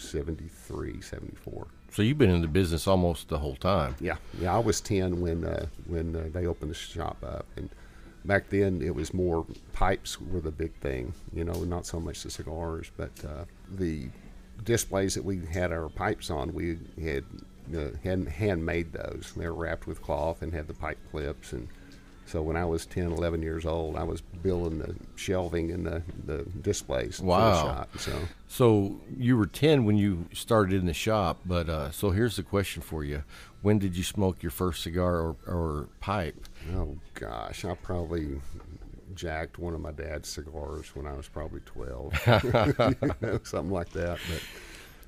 1973, 74. So you've been in the business almost the whole time. Yeah, yeah. I was ten when uh, when uh, they opened the shop up, and back then it was more pipes were the big thing. You know, not so much the cigars, but uh, the displays that we had our pipes on, we had uh, had handmade those. They were wrapped with cloth and had the pipe clips and. So when I was 10, 11 years old, I was building the shelving and the, the displays for the shop. So So you were 10 when you started in the shop, but uh, so here's the question for you. When did you smoke your first cigar or, or pipe? Oh gosh, I probably jacked one of my dad's cigars when I was probably twelve, You *laughs* know, *laughs* something like that. But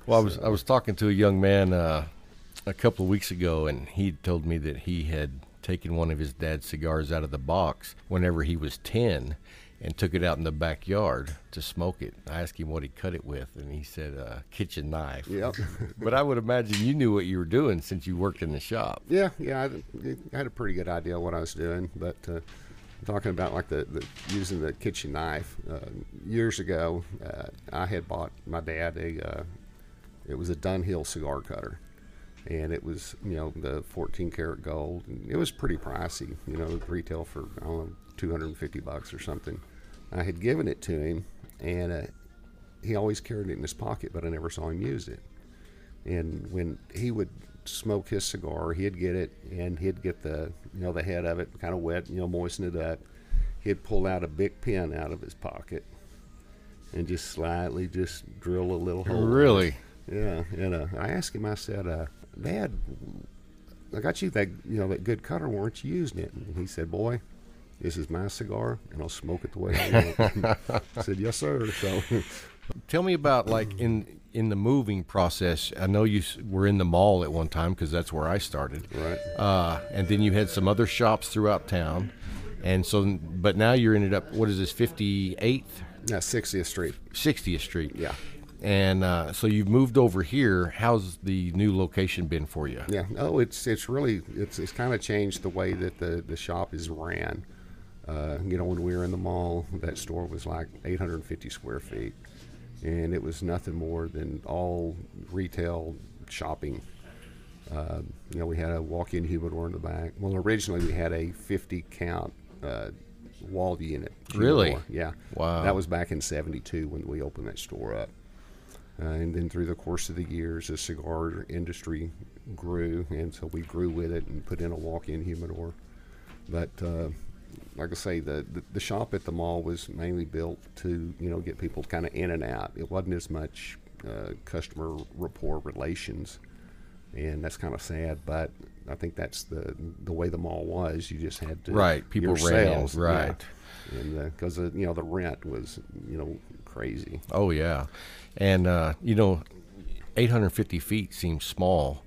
Well, I was I was talking to a young man uh, a couple of weeks ago, and he told me that he had taken one of his dad's cigars out of the box whenever he was 10 and took it out in the backyard to smoke it. I asked him what he cut it with, and he said uh, kitchen knife. Yep. *laughs* but I would imagine you knew what you were doing since you worked in the shop. yeah, yeah, I, I had a pretty good idea what I was doing. But uh, talking about like the, the using the kitchen knife uh, years ago, uh, I had bought my dad a uh, it was a Dunhill cigar cutter. And it was you know the 14 karat gold and it was pretty pricey you know retail for i don't know 250 bucks or something i had given it to him and uh, he always carried it in his pocket but i never saw him use it and when he would smoke his cigar he'd get it and he'd get the you know the head of it kind of wet you know moisten it up he'd pull out a big pin out of his pocket and just slightly just drill a little hole. Really? Yeah, and uh, I asked him. I said, uh, "Dad, I got you that you know that good cutter. Weren't you using it?" And he said, "Boy, this is my cigar, and I'll smoke it the way I want." *laughs* I said, "Yes, sir." So, *laughs* Tell me about like in in the moving process. I know you were in the mall at one time because that's where I started. Right. Uh, and then you had some other shops throughout town, and so but now you're ended up what is this 58th, yeah, 60th Street. 60th Street? Yeah. And uh, so you've moved over here. How's the new location been for you? Yeah. Oh, it's it's really it's it's kind of changed the way that the the shop is ran. Uh, you know, when we were in the mall, that store was like 850 square feet, and it was nothing more than all retail shopping. Uh, you know, we had a walk-in humidor in the back. Well, originally we had a 50 count uh, wall unit. Really? Yeah. Wow. That was back in '72 when we opened that store up. Uh, and then through the course of the years, the cigar industry grew, and so we grew with it and put in a walk-in humidor. But uh, like I say, the, the the shop at the mall was mainly built to you know get people kind of in and out. It wasn't as much uh, customer rapport relations, and that's kind of sad. But I think that's the the way the mall was. You just had to Right, people ran, sales, yeah. Right. and because you know the rent was you know crazy. Oh yeah, and uh, you know, 850 feet seems small,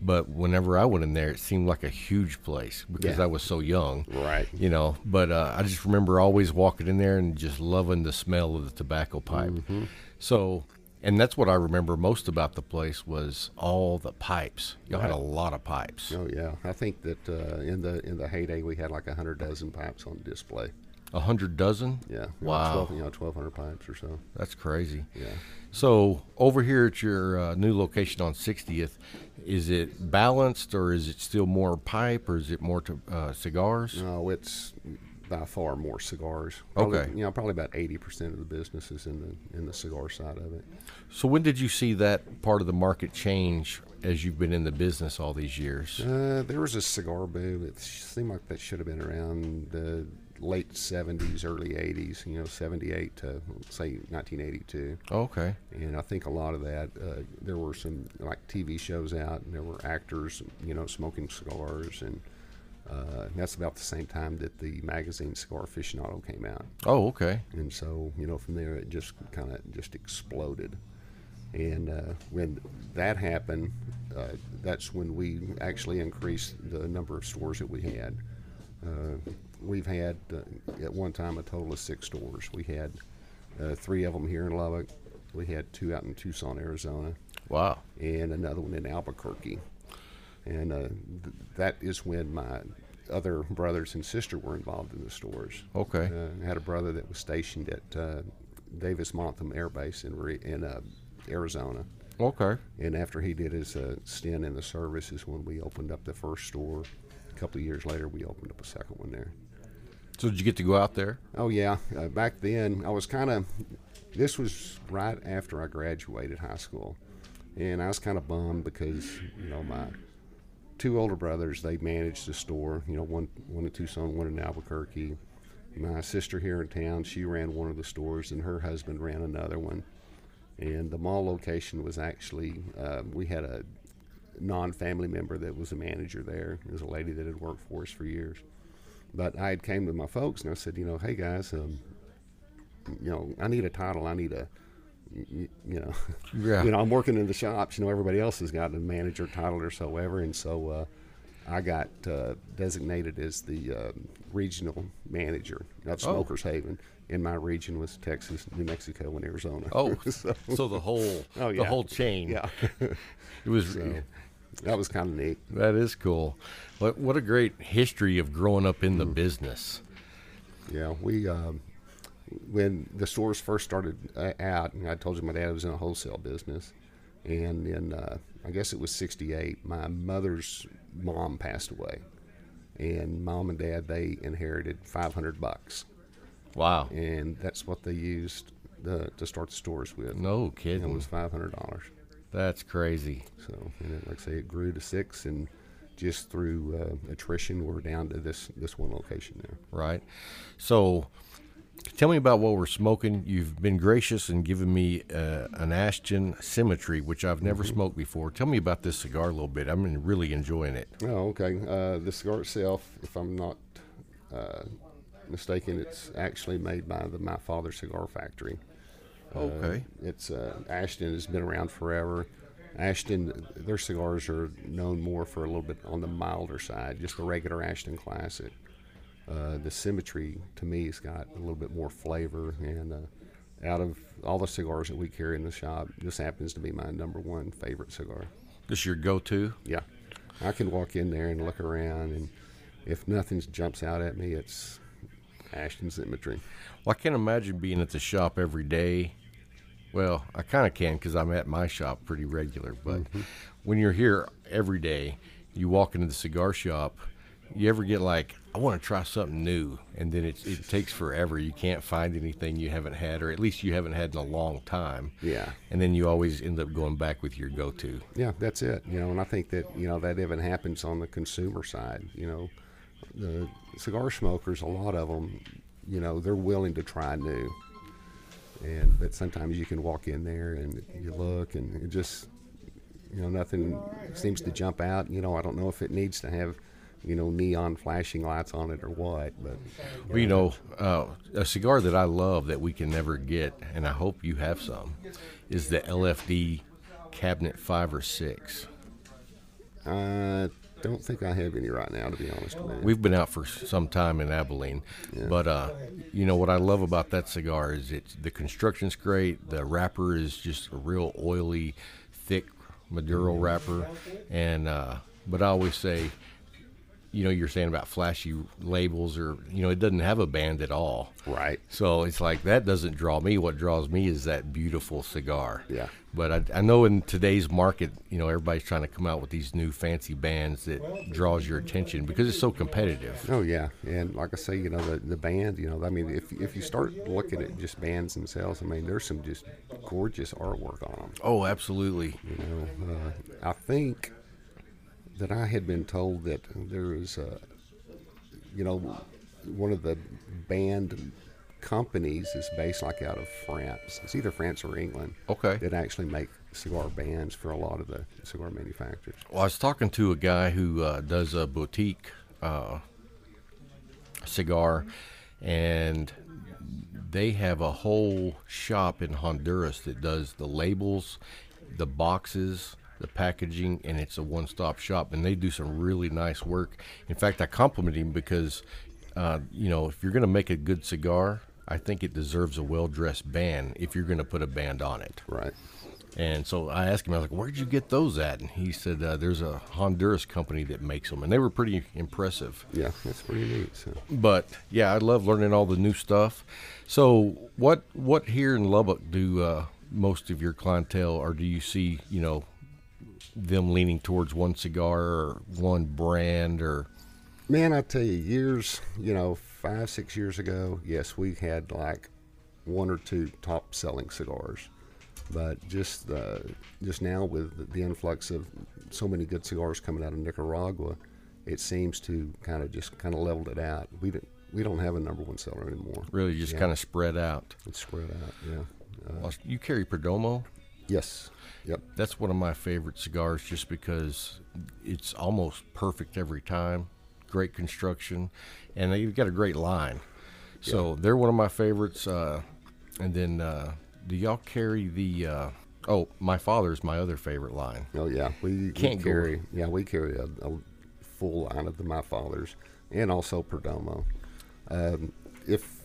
but whenever I went in there, it seemed like a huge place because Yeah. I was so young. Right. You know, but uh, I just remember always walking in there and just loving the smell of the tobacco pipe. Mm-hmm. So. And that's what I remember most about the place was all the pipes. Y'all had a lot of pipes. Oh yeah, I think that uh, in the in the heyday we had like a hundred dozen pipes on display. A hundred dozen. Yeah, Wow. 12, you know, twelve hundred pipes or so. That's crazy. Yeah. So over here at your uh, new location on 60th, is it balanced or is it still more pipe or is it more to, uh, cigars? No, it's by far more cigars. Probably, Okay. You know, probably about eighty percent of the business is in the in the cigar side of it. So when did you see that part of the market change as you've been in the business all these years? Uh, there was a cigar boom. It seemed like that should have been around the late seventies, early eighties. You know, seventy eight to say nineteen eighty two. Okay. and I think a lot of that uh, there were some like TV shows out, and there were actors, you know, smoking cigars, and uh, that's about the same time that the magazine Cigar Aficionado came out, Oh, okay. and so you know from there it just kind of just exploded, and uh, when that happened, uh, that's when we actually increased the number of stores that we had. We've had uh, at one time a total of six stores. We had uh, three of them here in Lubbock. We had two out in Tucson, Arizona, Wow. and another one in Albuquerque. And uh, th- that is when my other brothers and sister were involved in the stores. Okay. Uh, I had a brother that was stationed at uh, Davis Monthan Air Base in, Re- in uh, Arizona. Okay. And after he did his uh, stint in the service, is when we opened up the first store. A couple of years later, we opened up a second one there. So did you get to go out there? Oh yeah, uh, back then I was kind of. This was right after I graduated high school, and I was kind of bummed because you know my two older brothers they managed the store. You know, one one in Tucson, one in Albuquerque. My sister here in town, she ran one of the stores, and her husband ran another one. And the mall location was actually uh, we had a non-family member that was a manager there. It was a lady that had worked for us for years. But I had came to my folks and I said, you know, hey guys, um, you know, I need a title. I need a, you, you know, *laughs* Yeah. you know, I'm working in the shops. You know, everybody else has got a manager title or so ever, and so uh, I got uh, designated as the um regional manager of Smokers Haven. In my region was Texas, New Mexico, and Arizona. Oh, *laughs* so, so the whole Oh, the whole chain. yeah, It was *laughs* that was kind of neat. that is cool. What what a great history of growing up in the Mm. business. Yeah, we um, when the stores first started uh, out, and I told you my dad was in a wholesale business, and then uh, I guess it was '68, my mother's mom passed away, and mom and dad they inherited 500 bucks, Wow. and that's what they used the, to start the stores with. No And kidding. it was 500 dollars. That's crazy. So, and it, like I say, it grew to six, and just through uh, attrition, we're down to this this one location there. right? So, tell me about what we're smoking. You've been gracious and given me uh, an Ashton Symmetry, which I've never Mm-hmm. smoked before. Tell me about this cigar a little bit. I'm really enjoying it. Oh, okay. Uh, the cigar itself, if I'm not uh, mistaken, it's actually made by the My Father Cigar Factory. Okay. It's uh, Ashton has been around forever. Ashton, their cigars are known more for a little bit on the milder side, just the regular Ashton Classic. Uh, the Symmetry, to me, has got a little bit more flavor, and uh, out of all the cigars that we carry in the shop, this happens to be my number one favorite cigar. This your go-to? Yeah, I can walk in there and look around, and if nothing jumps out at me, it's Ashton Symmetry. Well, I can't imagine being at the shop every day. Well, I kind of can because I'm at my shop pretty regular. But mm-hmm. when you're here every day, you walk into the cigar shop. You ever get like, I want to try something new, and then it, it takes forever. You can't find anything you haven't had, or at least you haven't had in a long time. Yeah. And then you always end up going back with your go-to. Yeah, that's it. You know, and I think that you know that even happens on the consumer side. You know, the cigar smokers, a lot of them, you know, they're willing to try new, and but sometimes you can walk in there and you look and it just, you know, nothing seems to jump out. You know, I don't know if it needs to have, you know, neon flashing lights on it or what, but Well, you know, uh, a cigar that I love that we can never get, and I hope you have some, is the LFD Cabinet Five or Six. I don't think I have any right now, to be honest with you. We've been out for some time in Abilene, but uh, you know what I love about that cigar is it's the construction's great. The wrapper is just a real oily, thick Maduro wrapper, and uh, but I always say, you know, you're saying about flashy labels or you know, it doesn't have a band at all. Right. So it's like that doesn't draw me. What draws me is that beautiful cigar. Yeah. But I, I know in today's market, you know, everybody's trying to come out with these new fancy bands that draws your attention because it's so competitive. Oh yeah, and like I say, you know the the band. You know, I mean, if if you start looking at just bands themselves, I mean, there's some just gorgeous artwork on them. Oh, absolutely. You know, uh, I think that I had been told that there was, uh, you know, one of the band companies is based like out of France. It's either France or England. Okay. That actually make cigar bands for a lot of the cigar manufacturers. Well, I was talking to a guy who uh, does a boutique uh, cigar, and they have a whole shop in Honduras that does the labels, the boxes, the packaging, and it's a one-stop shop. And they do some really nice work. In fact, I compliment him because, uh, you know, if you're going to make a good cigar, I think it deserves a well-dressed band if you're going to put a band on it. Right. And so I asked him, I was like, "Where'd you get those at?" And he said, uh, "There's a Honduras company that makes them, and they were pretty impressive." Yeah, that's pretty neat. So. But yeah, I love learning all the new stuff. So what what here in Lubbock do uh, most of your clientele, or do you see you know them leaning towards one cigar or one brand or Man, I tell you, years, you know, five, six years ago, yes, we had like one or two top selling cigars. But just uh, just now, with the influx of so many good cigars coming out of Nicaragua, it seems to kind of just kind of leveled it out. We don't we don't have a number one seller anymore. really just Yeah. kind of spread out? It's spread out. Yeah. Uh, you carry Perdomo. yes. Yep. That's one of my favorite cigars just because it's almost perfect every time. Great construction, and they've got a great line. So they're one of my favorites. Uh, and then, uh, do y'all carry the? Uh, oh, my father's my other favorite line. Oh yeah, we, Can't we go- carry. Yeah, we carry a, a full line of the My Fathers and also Perdomo. Um, if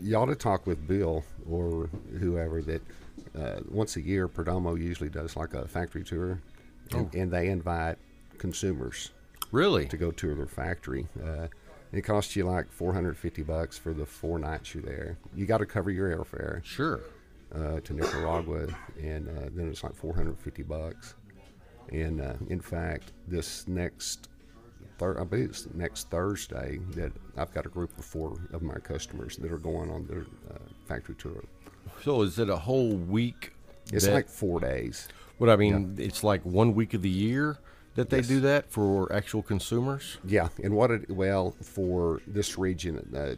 you ought to talk with Bill or whoever that uh, once a year, Perdomo usually does like a factory tour, and, and they invite consumers Really? to go tour their factory. Uh, it costs you like 450 bucks for the four nights you're there. You got to cover your airfare Sure. uh, to Nicaragua, and uh, then it's like 450 bucks. And uh, in fact, this next, thir- I believe it's next Thursday, that I've got a group of four of my customers that are going on their uh, factory tour. So is it a whole week? It's that- like four days. what I mean. It's like one week of the year that they Yes. do that for actual consumers. Yeah, and what it well for this region, uh,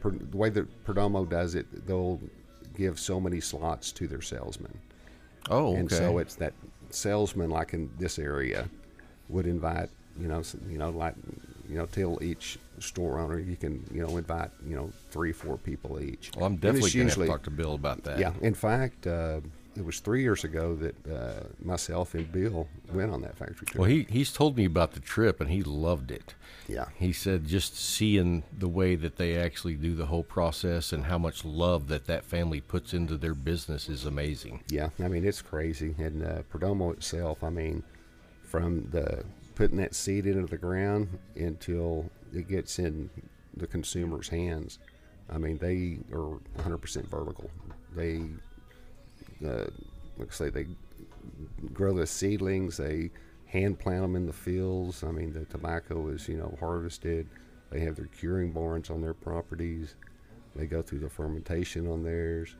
per, the way that Perdomo does it, they'll give so many slots to their salesmen. Oh, okay. and so it's that salesman like in this area would invite you know you know like you know tell each store owner you can you know invite you know three four people each well, I'm definitely going to talk to Bill about that. yeah in fact uh, it was three years ago that uh, myself and bill went on that factory tour Well, he he's told me about the trip and he loved it. Yeah. He said just seeing the way that they actually do the whole process and how much love that that family puts into their business is amazing. Yeah, I mean it's crazy, and uh, Perdomo itself. I mean, from the putting that seed into the ground until it gets in the consumer's hands. I mean, they are 100% vertical. They, uh, like I say, they grow the seedlings. They hand plant them in the fields. I mean, the tobacco is you know harvested. They have their curing barns on their properties. They go through the fermentation on theirs.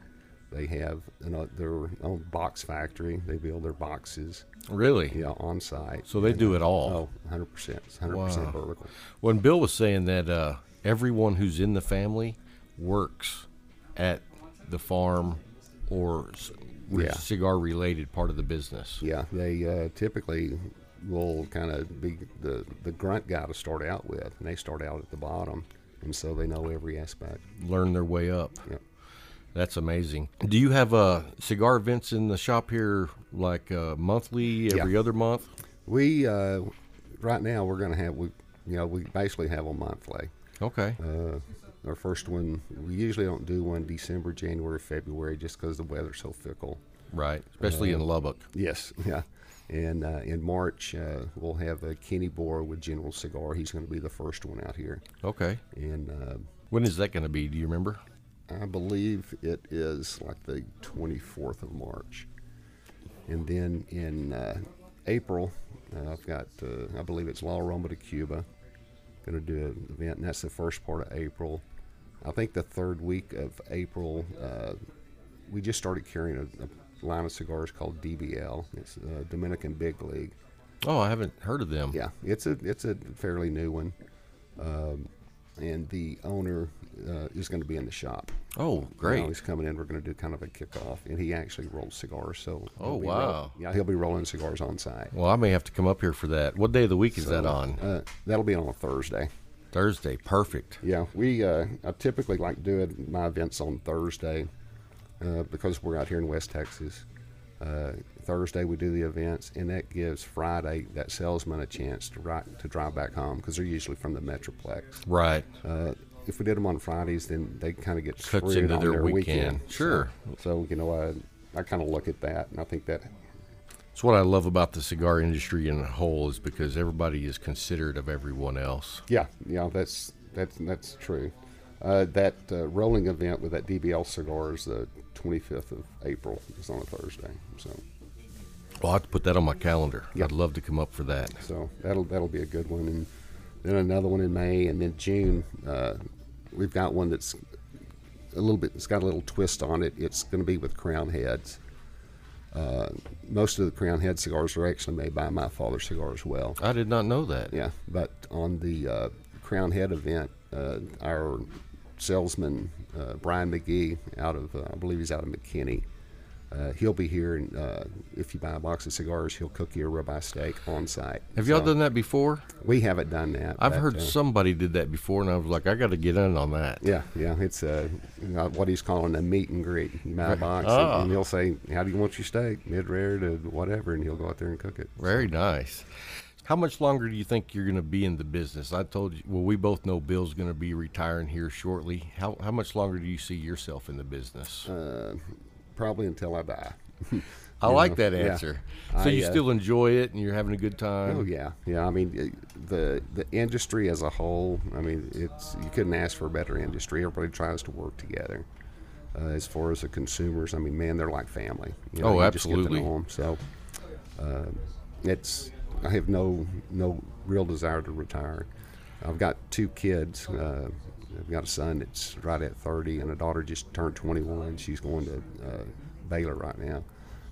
They have know, their own box factory. They build their boxes, Really? yeah, on site. So they do it all. Oh, 100 percent. 100 Wow. percent vertical. When Bill was saying that uh, everyone who's in the family works at the farm or Yeah. cigar related part of the business. Yeah, they uh, typically will kind of be the the grunt guy to start out with, and they start out at the bottom, and so they know every aspect. Learn their way up. Yep. That's amazing. Do you have uh, cigar events in the shop here, like uh, monthly, every Yeah. other month? We uh, right now we're going to have we you know we basically have them monthly. Okay. Uh, our first one we usually don't do one December, January, February just because the weather's so fickle. right. Especially in Lubbock. Yes, *laughs* yeah. And uh, in March uh, we'll have a Kenny Bora with General Cigar. He's going to be the first one out here, Okay. and uh, When is that going to be? Do you remember? I believe it is like the 24th of March. And then in uh, April, uh, I've got, uh, I believe it's La Aroma de Cuba. Going to do an event, and that's the first part of April. I think the third week of April, uh, we just started carrying a, a line of cigars called DBL. It's uh, Dominican Big League. Oh, I haven't heard of them. Yeah, it's a it's a fairly new one, um, and the owner uh, is going to be in the shop. Oh, Now great. he's coming in. We're going to do kind of a kickoff, and he actually rolls cigars. So Oh, wow. roll- yeah, he'll be rolling cigars on site. Well, I may have to come up here for that. What day of the week is So, that on? Uh, that'll be on a Thursday. Thursday. Perfect. Yeah, we uh, I typically like doing my events on Thursday uh, because we're out here in West Texas. Uh, Thursday we do the events, and that gives Friday that salesman a chance to ride, to drive back home because they're usually from the Metroplex. Right. If we did them on Fridays, then they kind of get Cuts screwed into on their their weekend. Sure. So, so, you know, I, I kind of look at that, and I think that It's what I love about the cigar industry in a whole is because everybody is considerate of everyone else. Yeah, yeah, that's that's that's true. Uh, that uh, rolling event with that DBL cigars, the 25th of April. It's on a Thursday, so Well, I have to put that on my calendar. Yeah. I'd love to come up for that. so that'll that'll be a good one. And then another one in May, and then June. Uh, we've got one that's a little bit. It's got a little twist on it. It's going to be with Crowned Heads. Uh, most of the Crown Head cigars are actually made by my father cigar as well. I did not know that. Yeah, but on the uh, Crown Head event, uh, our salesman uh, Brian McGee, out of uh, I believe he's out of McKinney, uh, he'll be here, and uh, if you buy a box of cigars, he'll cook you a ribeye steak on site. Have y'all So, done that before? We haven't done that. I've but, heard uh, somebody did that before, and I was like, I got to get in on that. Yeah, yeah, it's uh, know, what he's calling a meet and greet. You buy a box, Ah. and, and he'll say, "How do you want your steak? Mid rare to whatever," and he'll go out there and cook it. Very nice. How much longer do you think you're going to be in the business? I told you, well, we both know Bill's going to be retiring here shortly. How, how much longer do you see yourself in the business? Uh, Probably until I die. *laughs* I like know, that yeah. answer. So I, you uh, still enjoy it and you're having a good time? Oh yeah, yeah. I mean, it- the the industry as a whole. I mean, it's you couldn't ask for a better industry. Everybody tries to work together. Uh, as far as the consumers, I mean, man, they're like family. You Oh, you just get to absolutely. know 'em. So, uh, it's I have no no real desire to retire. I've got two kids. Uh, I've got a son that's right at 30, and a daughter just turned 21. She's going to uh, Baylor right now.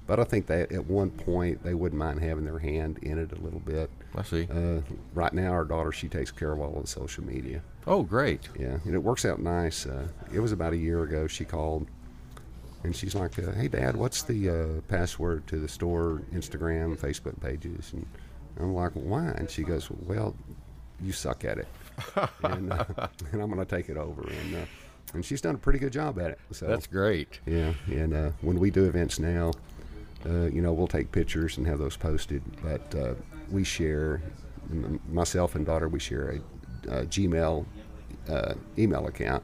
But I think that at one point they wouldn't mind having their hand in it a little bit. I see. Uh, right now, our daughter she takes care of all the social media. oh, great. Yeah, and it works out nice. Uh, it was about a year ago. She called, and she's like, uh, "Hey, Dad, what's the uh, password to the store Instagram, Facebook pages?" And I'm like, "Why?" And she goes, "Well, you suck at it, *laughs* and, uh, *laughs* and I'm going to take it over." And uh, and she's done a pretty good job at it. So That's great. yeah, and uh, when we do events now, uh, you know, we'll take pictures and have those posted. But uh, we share, m- myself and daughter, we share a, uh Gmail uh, email account,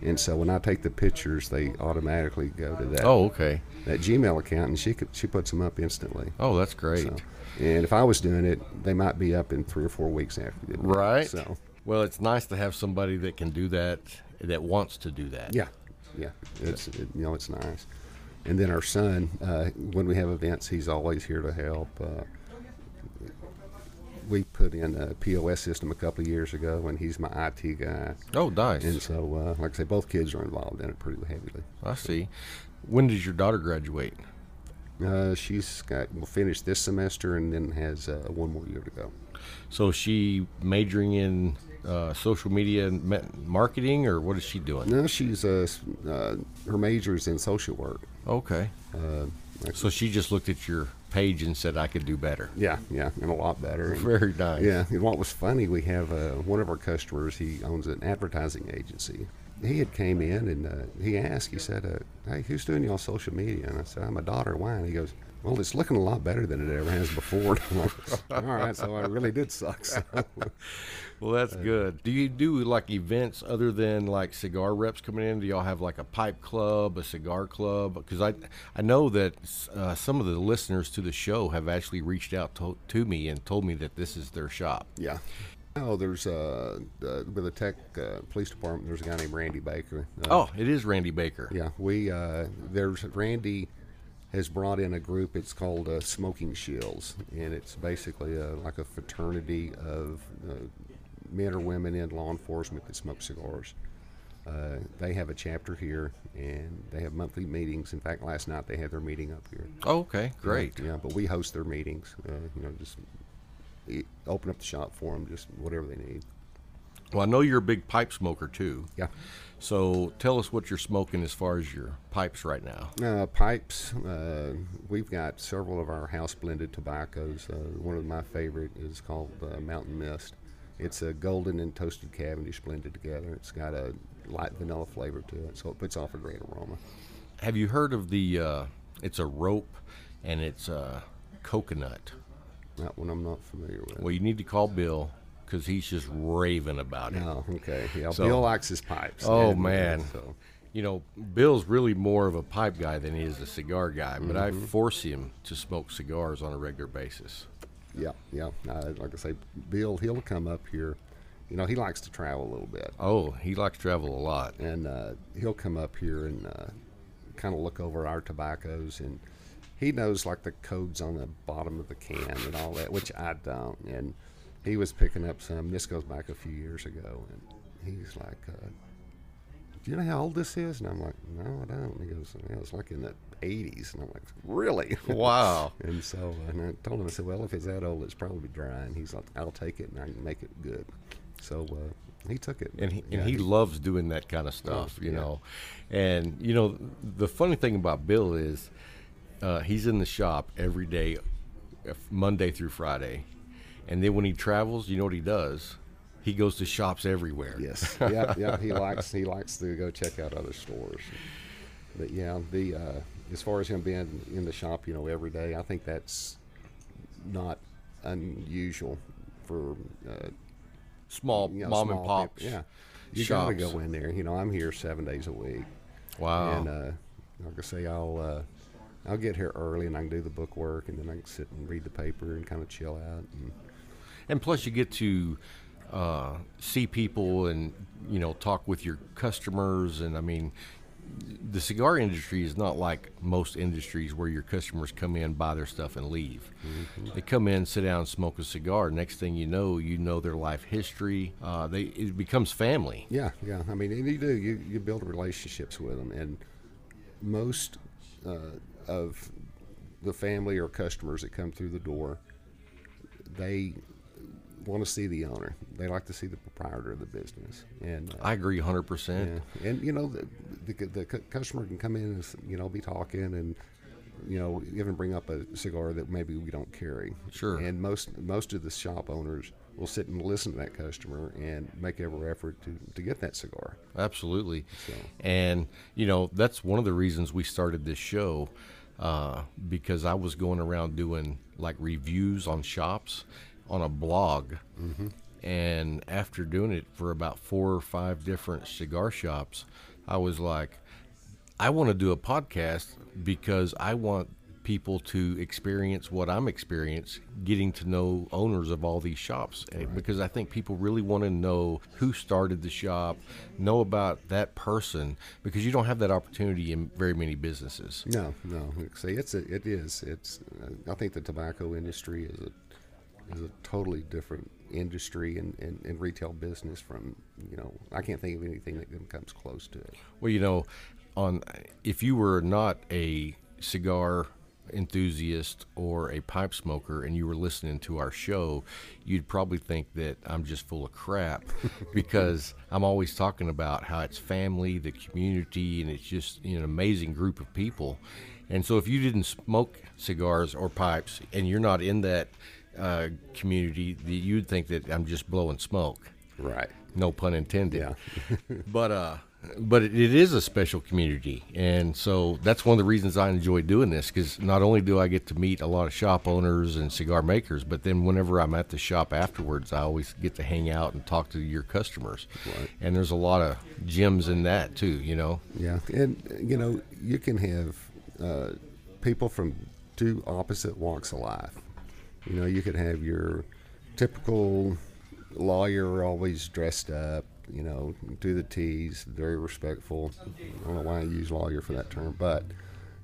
and so when I take the pictures, they automatically go to that Oh, okay. that Gmail account, and she could, she puts them up instantly. Oh, that's great. So, and if I was doing it, they might be up in three or four weeks after. Right. So Well, it's nice to have somebody that can do that, that wants to do that. Yeah, yeah, it's it, you know it's nice. And then our son, uh, when we have events, he's always here to help. Uh, we put in a POS system a couple of years ago, and he's my IT guy. Oh, nice. And so, uh, like I say, both kids are involved in it pretty heavily. I see. When does your daughter graduate? Uh, she's got will finish this semester, and then has uh, one more year to go. So is she majoring in uh, social media and marketing, or what is she doing? No, she's uh, uh, her major is in social work. Okay. Uh, So she just looked at your page and said, "I could do better." yeah, yeah, and a lot better. And- *laughs* Very nice. Yeah, and what was funny, we have uh, one of our customers. He owns an advertising agency. He had came in and uh, he asked. He said, uh, "Hey, who's doing y'all social media?" And I said, "I'm a daughter. of And he goes, "Well, it's looking a lot better than it ever has before." *laughs* All right, so I really did suck. So. *laughs* Well, that's good. Do you do like events other than like cigar reps coming in? Do y'all have like a pipe club, a cigar club? Because I I know that uh, some of the listeners to the show have actually reached out to, to me and told me that this is their shop. yeah. Oh, there's uh, uh, with the Tech uh, Police Department. There's a guy named Randy Baker. Uh, Oh, it is Randy Baker. Yeah, we uh, there's Randy has brought in a group. It's called uh, Smoking Shields, and it's basically uh like a fraternity of uh, men or women in law enforcement that smoke cigars. Uh, they have a chapter here, and they have monthly meetings. In fact, last night they had their meeting up here. Oh, okay, great. Yeah, but we host their meetings. Uh, you know, just open up the shop for them, just whatever they need. Well, I know you're a big pipe smoker too. Yeah. So tell us what you're smoking as far as your pipes right now. Uh, pipes. Uh, we've got several of our house blended tobaccos. Uh, one of my favorite is called uh, Mountain Mist. It's a golden and toasted Cavendish blended together. It's got a light vanilla flavor to it, so it puts off a great aroma. Have you heard of the? Uh, it's a rope, and it's uh, coconut. That one I'm not familiar with. Well, you need to call Bill because he's just raving about it. Oh, okay. Yeah, So- Bill likes his pipes. Oh uh, man. So, You know, Bill's really more of a pipe guy than he is a cigar guy, but I Mm-hmm. force him to smoke cigars on a regular basis. yeah, yeah. Uh, like I say, Bill, he'll come up here. You know, he likes to travel a little bit. Oh, he likes to travel a lot. and uh, he'll come up here and uh, kind of look over our tobaccos, and he knows like the codes on the bottom of the can and all that, which I don't. And he was picking up some. This goes back a few years ago, and he's like, uh, "Do you know how old this is?" And I'm like, "No, I don't." And he goes, "Yeah, "It's like in the '80s," and I'm like, "Really?" *laughs* Wow. And so, and I told him, I said, "Well, if it's that old, it's probably dry." And he's like, "I'll take it and I can make it good." So uh, he took it, and he, Yeah, and he loves doing that kind of stuff, you yeah. know. And you know, the funny thing about Bill is uh, he's in the shop every day, uh, Monday through Friday, and then when he travels, you know what he does? He goes to shops everywhere. Yes, *laughs* yeah, yeah. He likes he likes to go check out other stores. But yeah, the uh, as far as him being in the shop, you know, every day, I think that's not unusual for uh, Small you know, mom small and pop. people. Yeah, you gotta go in there. You know, I'm here seven days a week. Wow. And uh, like I say, I'll uh, I'll get here early and I can do the book work, and then I can sit and read the paper and kind of chill out. And And plus, you get to uh, see people and you know talk with your customers. And I mean, the cigar industry is not like most industries where your customers come in, buy their stuff, and leave. They come in, sit down, smoke a cigar. Next thing you know, you know their life history. Uh, they it becomes family. Yeah, yeah. I mean, and you do. You you build relationships with them, and most uh, of the family or customers that come through the door, they want to see the owner. They like to see the proprietor of the business, and uh, I agree, hundred percent. yeah. and you know the, the the cu- customer can come in and you know be talking and you know even bring up a cigar that maybe we don't carry. Sure. And most most of the shop owners will sit and listen to that customer and make every effort to to get that cigar. Absolutely. And, you know, that's one of the reasons we started this show uh, because I was going around doing like reviews on shops on a blog. And after doing it for about four or five different cigar shops, I was like, I want to do a podcast because I want people to experience what I'm experiencing, getting to know owners of all these shops. eh, Because I think people really want to know who started the shop, know about that person, because you don't have that opportunity in very many businesses. No, no. See, it's a, it is. It's. Uh, I think the tobacco industry is a is a totally different industry and, and, and retail business from you know I can't think of anything that even comes close to it. Well, you know, on if you were not a cigar enthusiast or a pipe smoker and you were listening to our show, you'd probably think that I'm just full of crap *laughs* because I'm always talking about how it's family, the community, and it's just you know, an amazing group of people. And so, if you didn't smoke cigars or pipes and you're not in that uh, community, that you'd think that I'm just blowing smoke. Right. No pun intended. Yeah. *laughs* but uh, but it, it is a special community, and so that's one of the reasons I enjoy doing this because not only do I get to meet a lot of shop owners and cigar makers, but then whenever I'm at the shop afterwards, I always get to hang out and talk to your customers. And there's a lot of gems in that too, you know. Yeah, and you know you can have uh, people from two opposite walks of life. You know, you could have your typical lawyer, always dressed up. You know, do the T's, very respectful. I don't know why I use lawyer for that term, but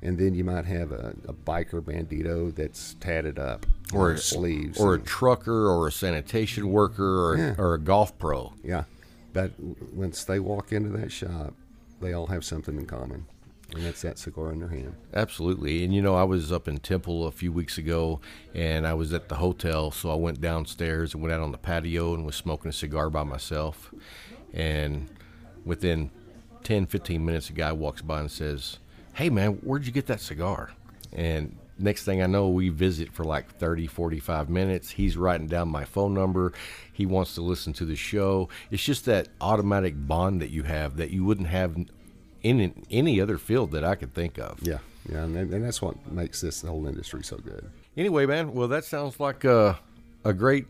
and then you might have a, a biker bandito that's tatted up Or a, sleeves or a trucker, or a sanitation worker, or, Yeah. or a golf pro. yeah. But once they walk into that shop, they all have something in common, and that's that cigar in their hand. Absolutely. And you know, I was up in Temple a few weeks ago and I was at the hotel, so I went downstairs and went out on the patio and was smoking a cigar by myself. And within 10, 15 minutes, a guy walks by and says, Hey, man, where'd you get that cigar? And next thing I know, we visit for like 30, 45 minutes. He's writing down my phone number. He wants to listen to the show. It's just that automatic bond that you have that you wouldn't have in any other field that I could think of. Yeah, yeah, and, and that's what makes this whole industry so good. Anyway, man, well, that sounds like a, a great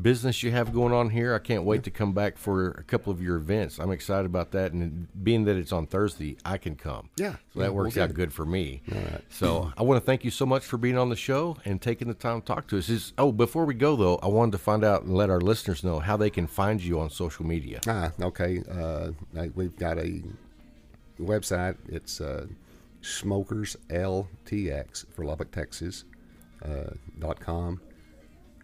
business you have going on here. I can't wait to come back for a couple of your events. I'm excited about that, and being that it's on Thursday, I can come. Yeah, so yeah, that works we'll out good for me. All right. So I want to thank you so much for being on the show and taking the time to talk to us. Is oh, before we go though, I wanted to find out and let our listeners know how they can find you on social media. Ah, okay. Uh, we've got a website. It's uh, Smokers LTX for Lubbock, Texas. Uh, dot com.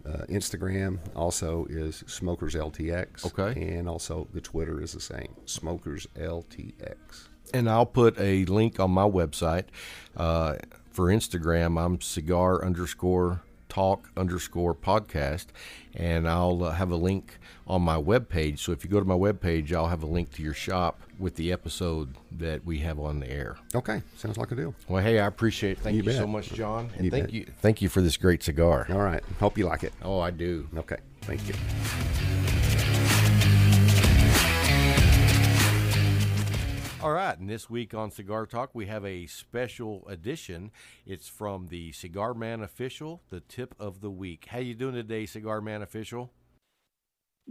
Uh, Instagram also is Smokers LTX. Okay. And also the Twitter is the same, Smokers LTX. And I'll put a link on my website. Uh, for Instagram, I'm cigar underscore talk underscore podcast. And I'll uh, have a link on my webpage. So if you go to my webpage, I'll have a link to your shop with the episode that we have on the air. Okay, sounds like a deal. Well, hey, I appreciate it. Thank you, You so much, John. And You thank bet. you thank you for this great cigar. All right, hope you like it. Oh, I do. Okay, thank you. All right, and this week on Cigar Talk, we have a special edition. It's from the Cigar Man Official, the tip of the week. How you doing today, Cigar Man Official?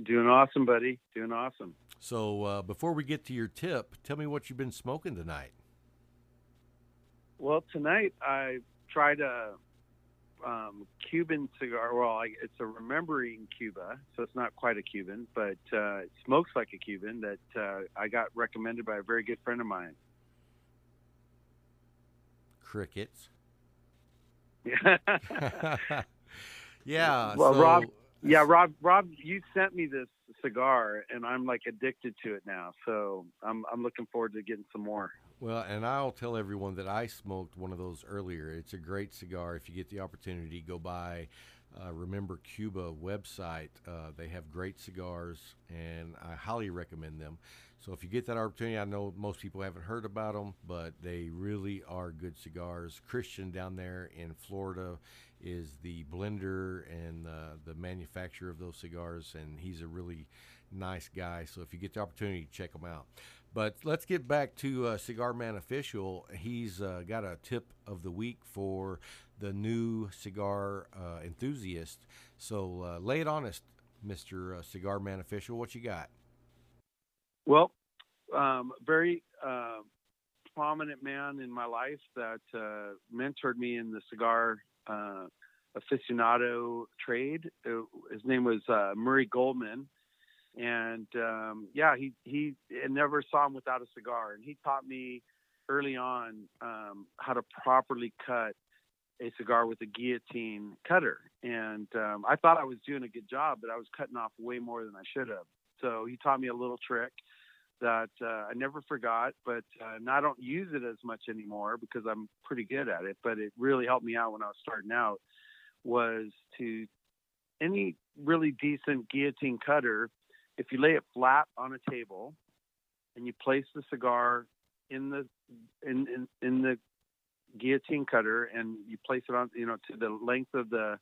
Doing awesome, buddy. Doing awesome. So, uh, before we get to your tip, tell me what you've been smoking tonight. Well, tonight I tried a um, Cuban cigar. Well, I, it's a Remembering Cuba, so it's not quite a Cuban, but uh, it smokes like a Cuban that uh, I got recommended by a very good friend of mine. Crickets. Yeah. *laughs* yeah. well, so- Rob. Yeah, Rob. Rob, you sent me this cigar, and I'm like addicted to it now. So I'm I'm looking forward to getting some more. Well, and I'll tell everyone that I smoked one of those earlier. It's a great cigar. If you get the opportunity, go by uh, Remember Cuba website. Uh, they have great cigars, and I highly recommend them. So if you get that opportunity, I know most people haven't heard about them, but they really are good cigars. Christian down there in Florida is the blender and uh, the manufacturer of those cigars, and he's a really nice guy. So if you get the opportunity, check him out. But let's get back to uh, Cigar Man Official. He's uh, got a tip of the week for the new cigar uh, enthusiast. So uh, lay it on us, Mr. Uh, cigar Man Official. What you got? Well, um, very uh, prominent man in my life that uh, mentored me in the cigar uh, aficionado trade. His name was Murray Goldman, and um, yeah, he he never saw him without a cigar, and he taught me early on um, how to properly cut a cigar with a guillotine cutter. And um, I thought I was doing a good job, but I was cutting off way more than I should have. So he taught me a little trick that uh, I never forgot, but uh, I don't use it as much anymore because I'm pretty good at it. But it really helped me out when I was starting out. Was to any really decent guillotine cutter, if you lay it flat on a table and you place the cigar in the in in, in the guillotine cutter and you place it on you know to the length of the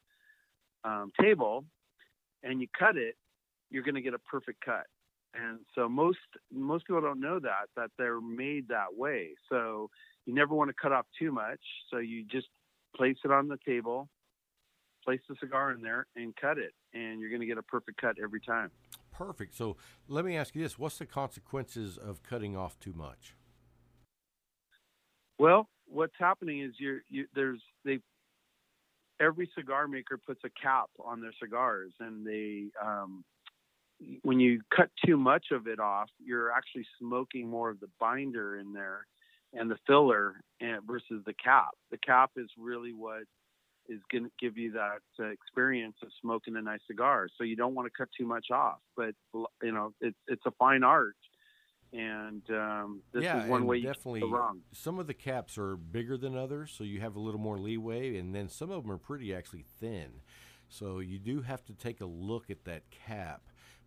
um, table and you cut it, you're going to get a perfect cut. And so most most people don't know that that they're made that way. So you never want to cut off too much. So you just place it on the table, place the cigar in there, and cut it, and you're going to get a perfect cut every time. Perfect. So let me ask you this: What's the consequences of cutting off too much? Well, what's happening is you're you, there's they every cigar maker puts a cap on their cigars, and they um, when you cut too much of it off, you're actually smoking more of the binder in there and the filler and versus the cap. The cap is really what is going to give you that uh, experience of smoking a nice cigar. So you don't want to cut too much off, but you know it's it's a fine art, and um, this yeah, is one way definitely. wrong. Some of the caps are bigger than others, so you have a little more leeway, and then some of them are pretty actually thin. So you do have to take a look at that cap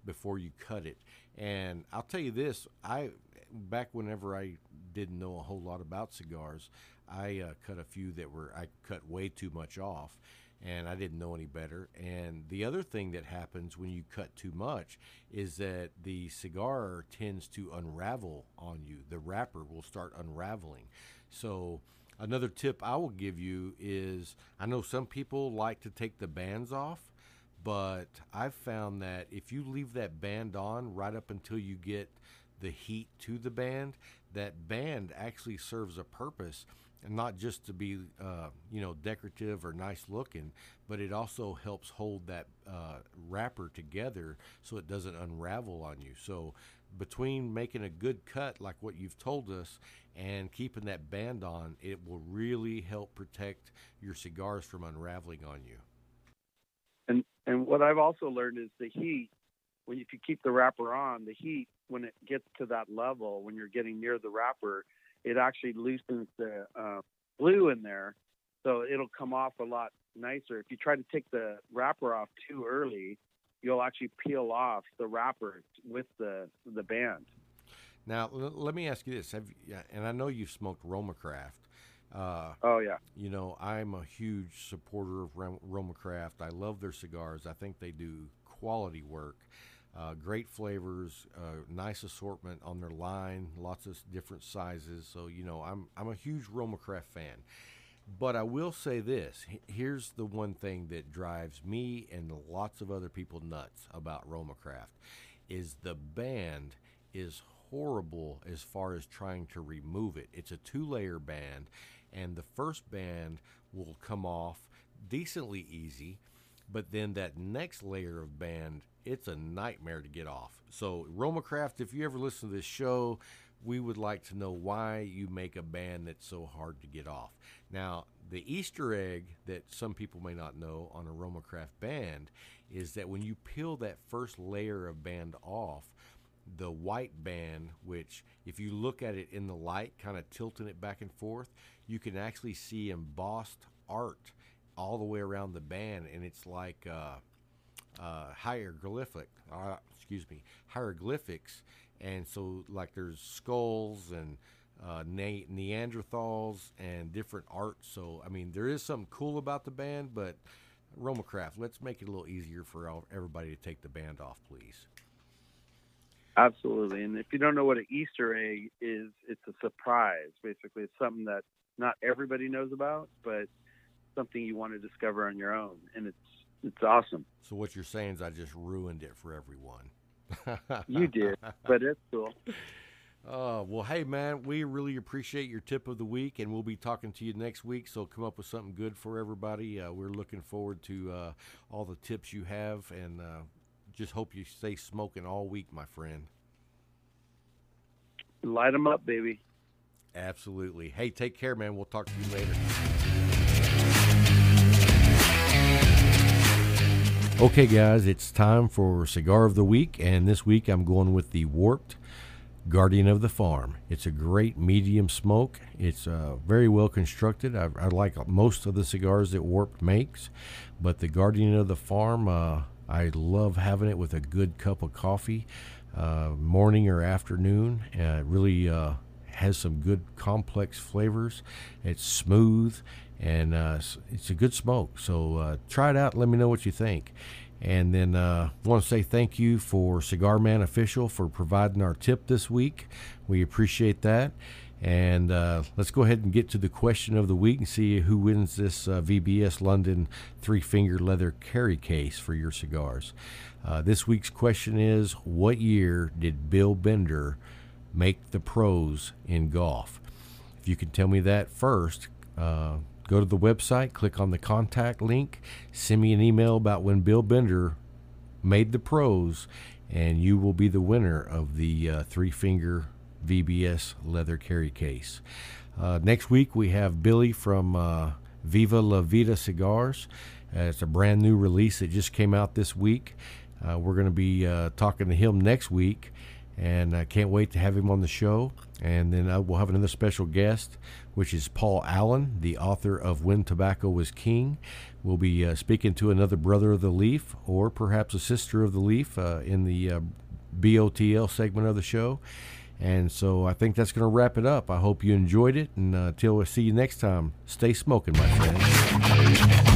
before you cut it. And I'll tell you this: I back whenever I didn't know a whole lot about cigars, I uh, cut a few that were I cut way too much off, and I didn't know any better. And the other thing that happens when you cut too much is that the cigar tends to unravel on you. The wrapper will start unraveling. So another tip I will give you is I know some people like to take the bands off but I've found that if you leave that band on right up until you get the heat to the band, that band actually serves a purpose, and not just to be, uh, you know, decorative or nice looking, but it also helps hold that uh, wrapper together so it doesn't unravel on you. So between making a good cut like what you've told us and keeping that band on, it will really help protect your cigars from unraveling on you. And and what I've also learned is the heat. When if you keep the wrapper on, the heat when it gets to that level, when you're getting near the wrapper, it actually loosens the uh, glue in there, so it'll come off a lot nicer. If you try to take the wrapper off too early, you'll actually peel off the wrapper with the the band. Now, l- let me ask you this: Have you, and I know you've smoked Romacraft. Uh, oh yeah. You know, I'm a huge supporter of Rom- Romacraft. I love their cigars. I think they do quality work. Uh, great flavors, uh, nice assortment on their line, lots of different sizes. So you know, I'm I'm a huge Romacraft fan. But I will say this: here's the one thing that drives me and lots of other people nuts about Romacraft is the band is horrible as far as trying to remove it. It's a two-layer band, and the first band will come off decently easy, but then that next layer of band, it's a nightmare to get off. So Romacraft, if you ever listen to this show, we would like to know why you make a band that's so hard to get off. Now, the Easter egg that some people may not know on a Romacraft band is that when you peel that first layer of band off, the white band, which if you look at it in the light, kind of tilting it back and forth, you can actually see embossed art all the way around the band, and it's like uh, uh, hieroglyphic. Uh, excuse me, hieroglyphics, and so like there's skulls and uh, ne- Neanderthals and different art. So I mean, there is something cool about the band, but Romacraft, let's make it a little easier for all, everybody to take the band off, please. Absolutely. And if you don't know what an Easter egg is, it's a surprise. Basically, it's something that not everybody knows about, but something you want to discover on your own, and it's it's awesome. So what you're saying is I just ruined it for everyone. you did, but it's cool. Uh, *laughs* well, hey, man, we really appreciate your tip of the week, and we'll be talking to you next week. So come up with something good for everybody. Uh, we're looking forward to uh, all the tips you have, and uh, just hope you stay smoking all week, my friend. Light them up, baby. Absolutely. Hey, take care, man. We'll talk to you later. Okay, guys, it's time for Cigar of the Week, and this week I'm going with the Warped Guardian of the Farm. It's a great medium smoke. It's uh, very well constructed. I, I, like most of the cigars that Warped makes, but the Guardian of the Farm, uh, I love having it with a good cup of coffee, uh, morning or afternoon. Uh, it really uh, has some good complex flavors. It's smooth and uh, it's a good smoke. So uh, try it out. let me know what you think. And then uh, I want to say thank you for Cigar Man Official for providing our tip this week. We appreciate that. And uh, let's go ahead and get to the question of the week and see who wins this uh, VBS London three finger leather carry case for your cigars. Uh, this week's question is What year did Bill Bender make the pros in golf? If you can tell me that first, uh, go to the website, click on the contact link, send me an email about when Bill Bender made the pros, and you will be the winner of the uh, three finger VBS leather carry case. Uh, next week, we have Billy from uh, Viva La Vida Cigars. Uh, it's a brand new release that just came out this week. Uh, we're going to be uh, talking to him next week, and I can't wait to have him on the show. And then we'll have another special guest, which is Paul Allen, the author of When Tobacco Was King. We'll be uh, speaking to another brother of the leaf, or perhaps a sister of the leaf, uh, in the uh, BOTL segment of the show. And so I think that's going to wrap it up. I hope you enjoyed it. And uh, until we see you next time, stay smoking, my friends.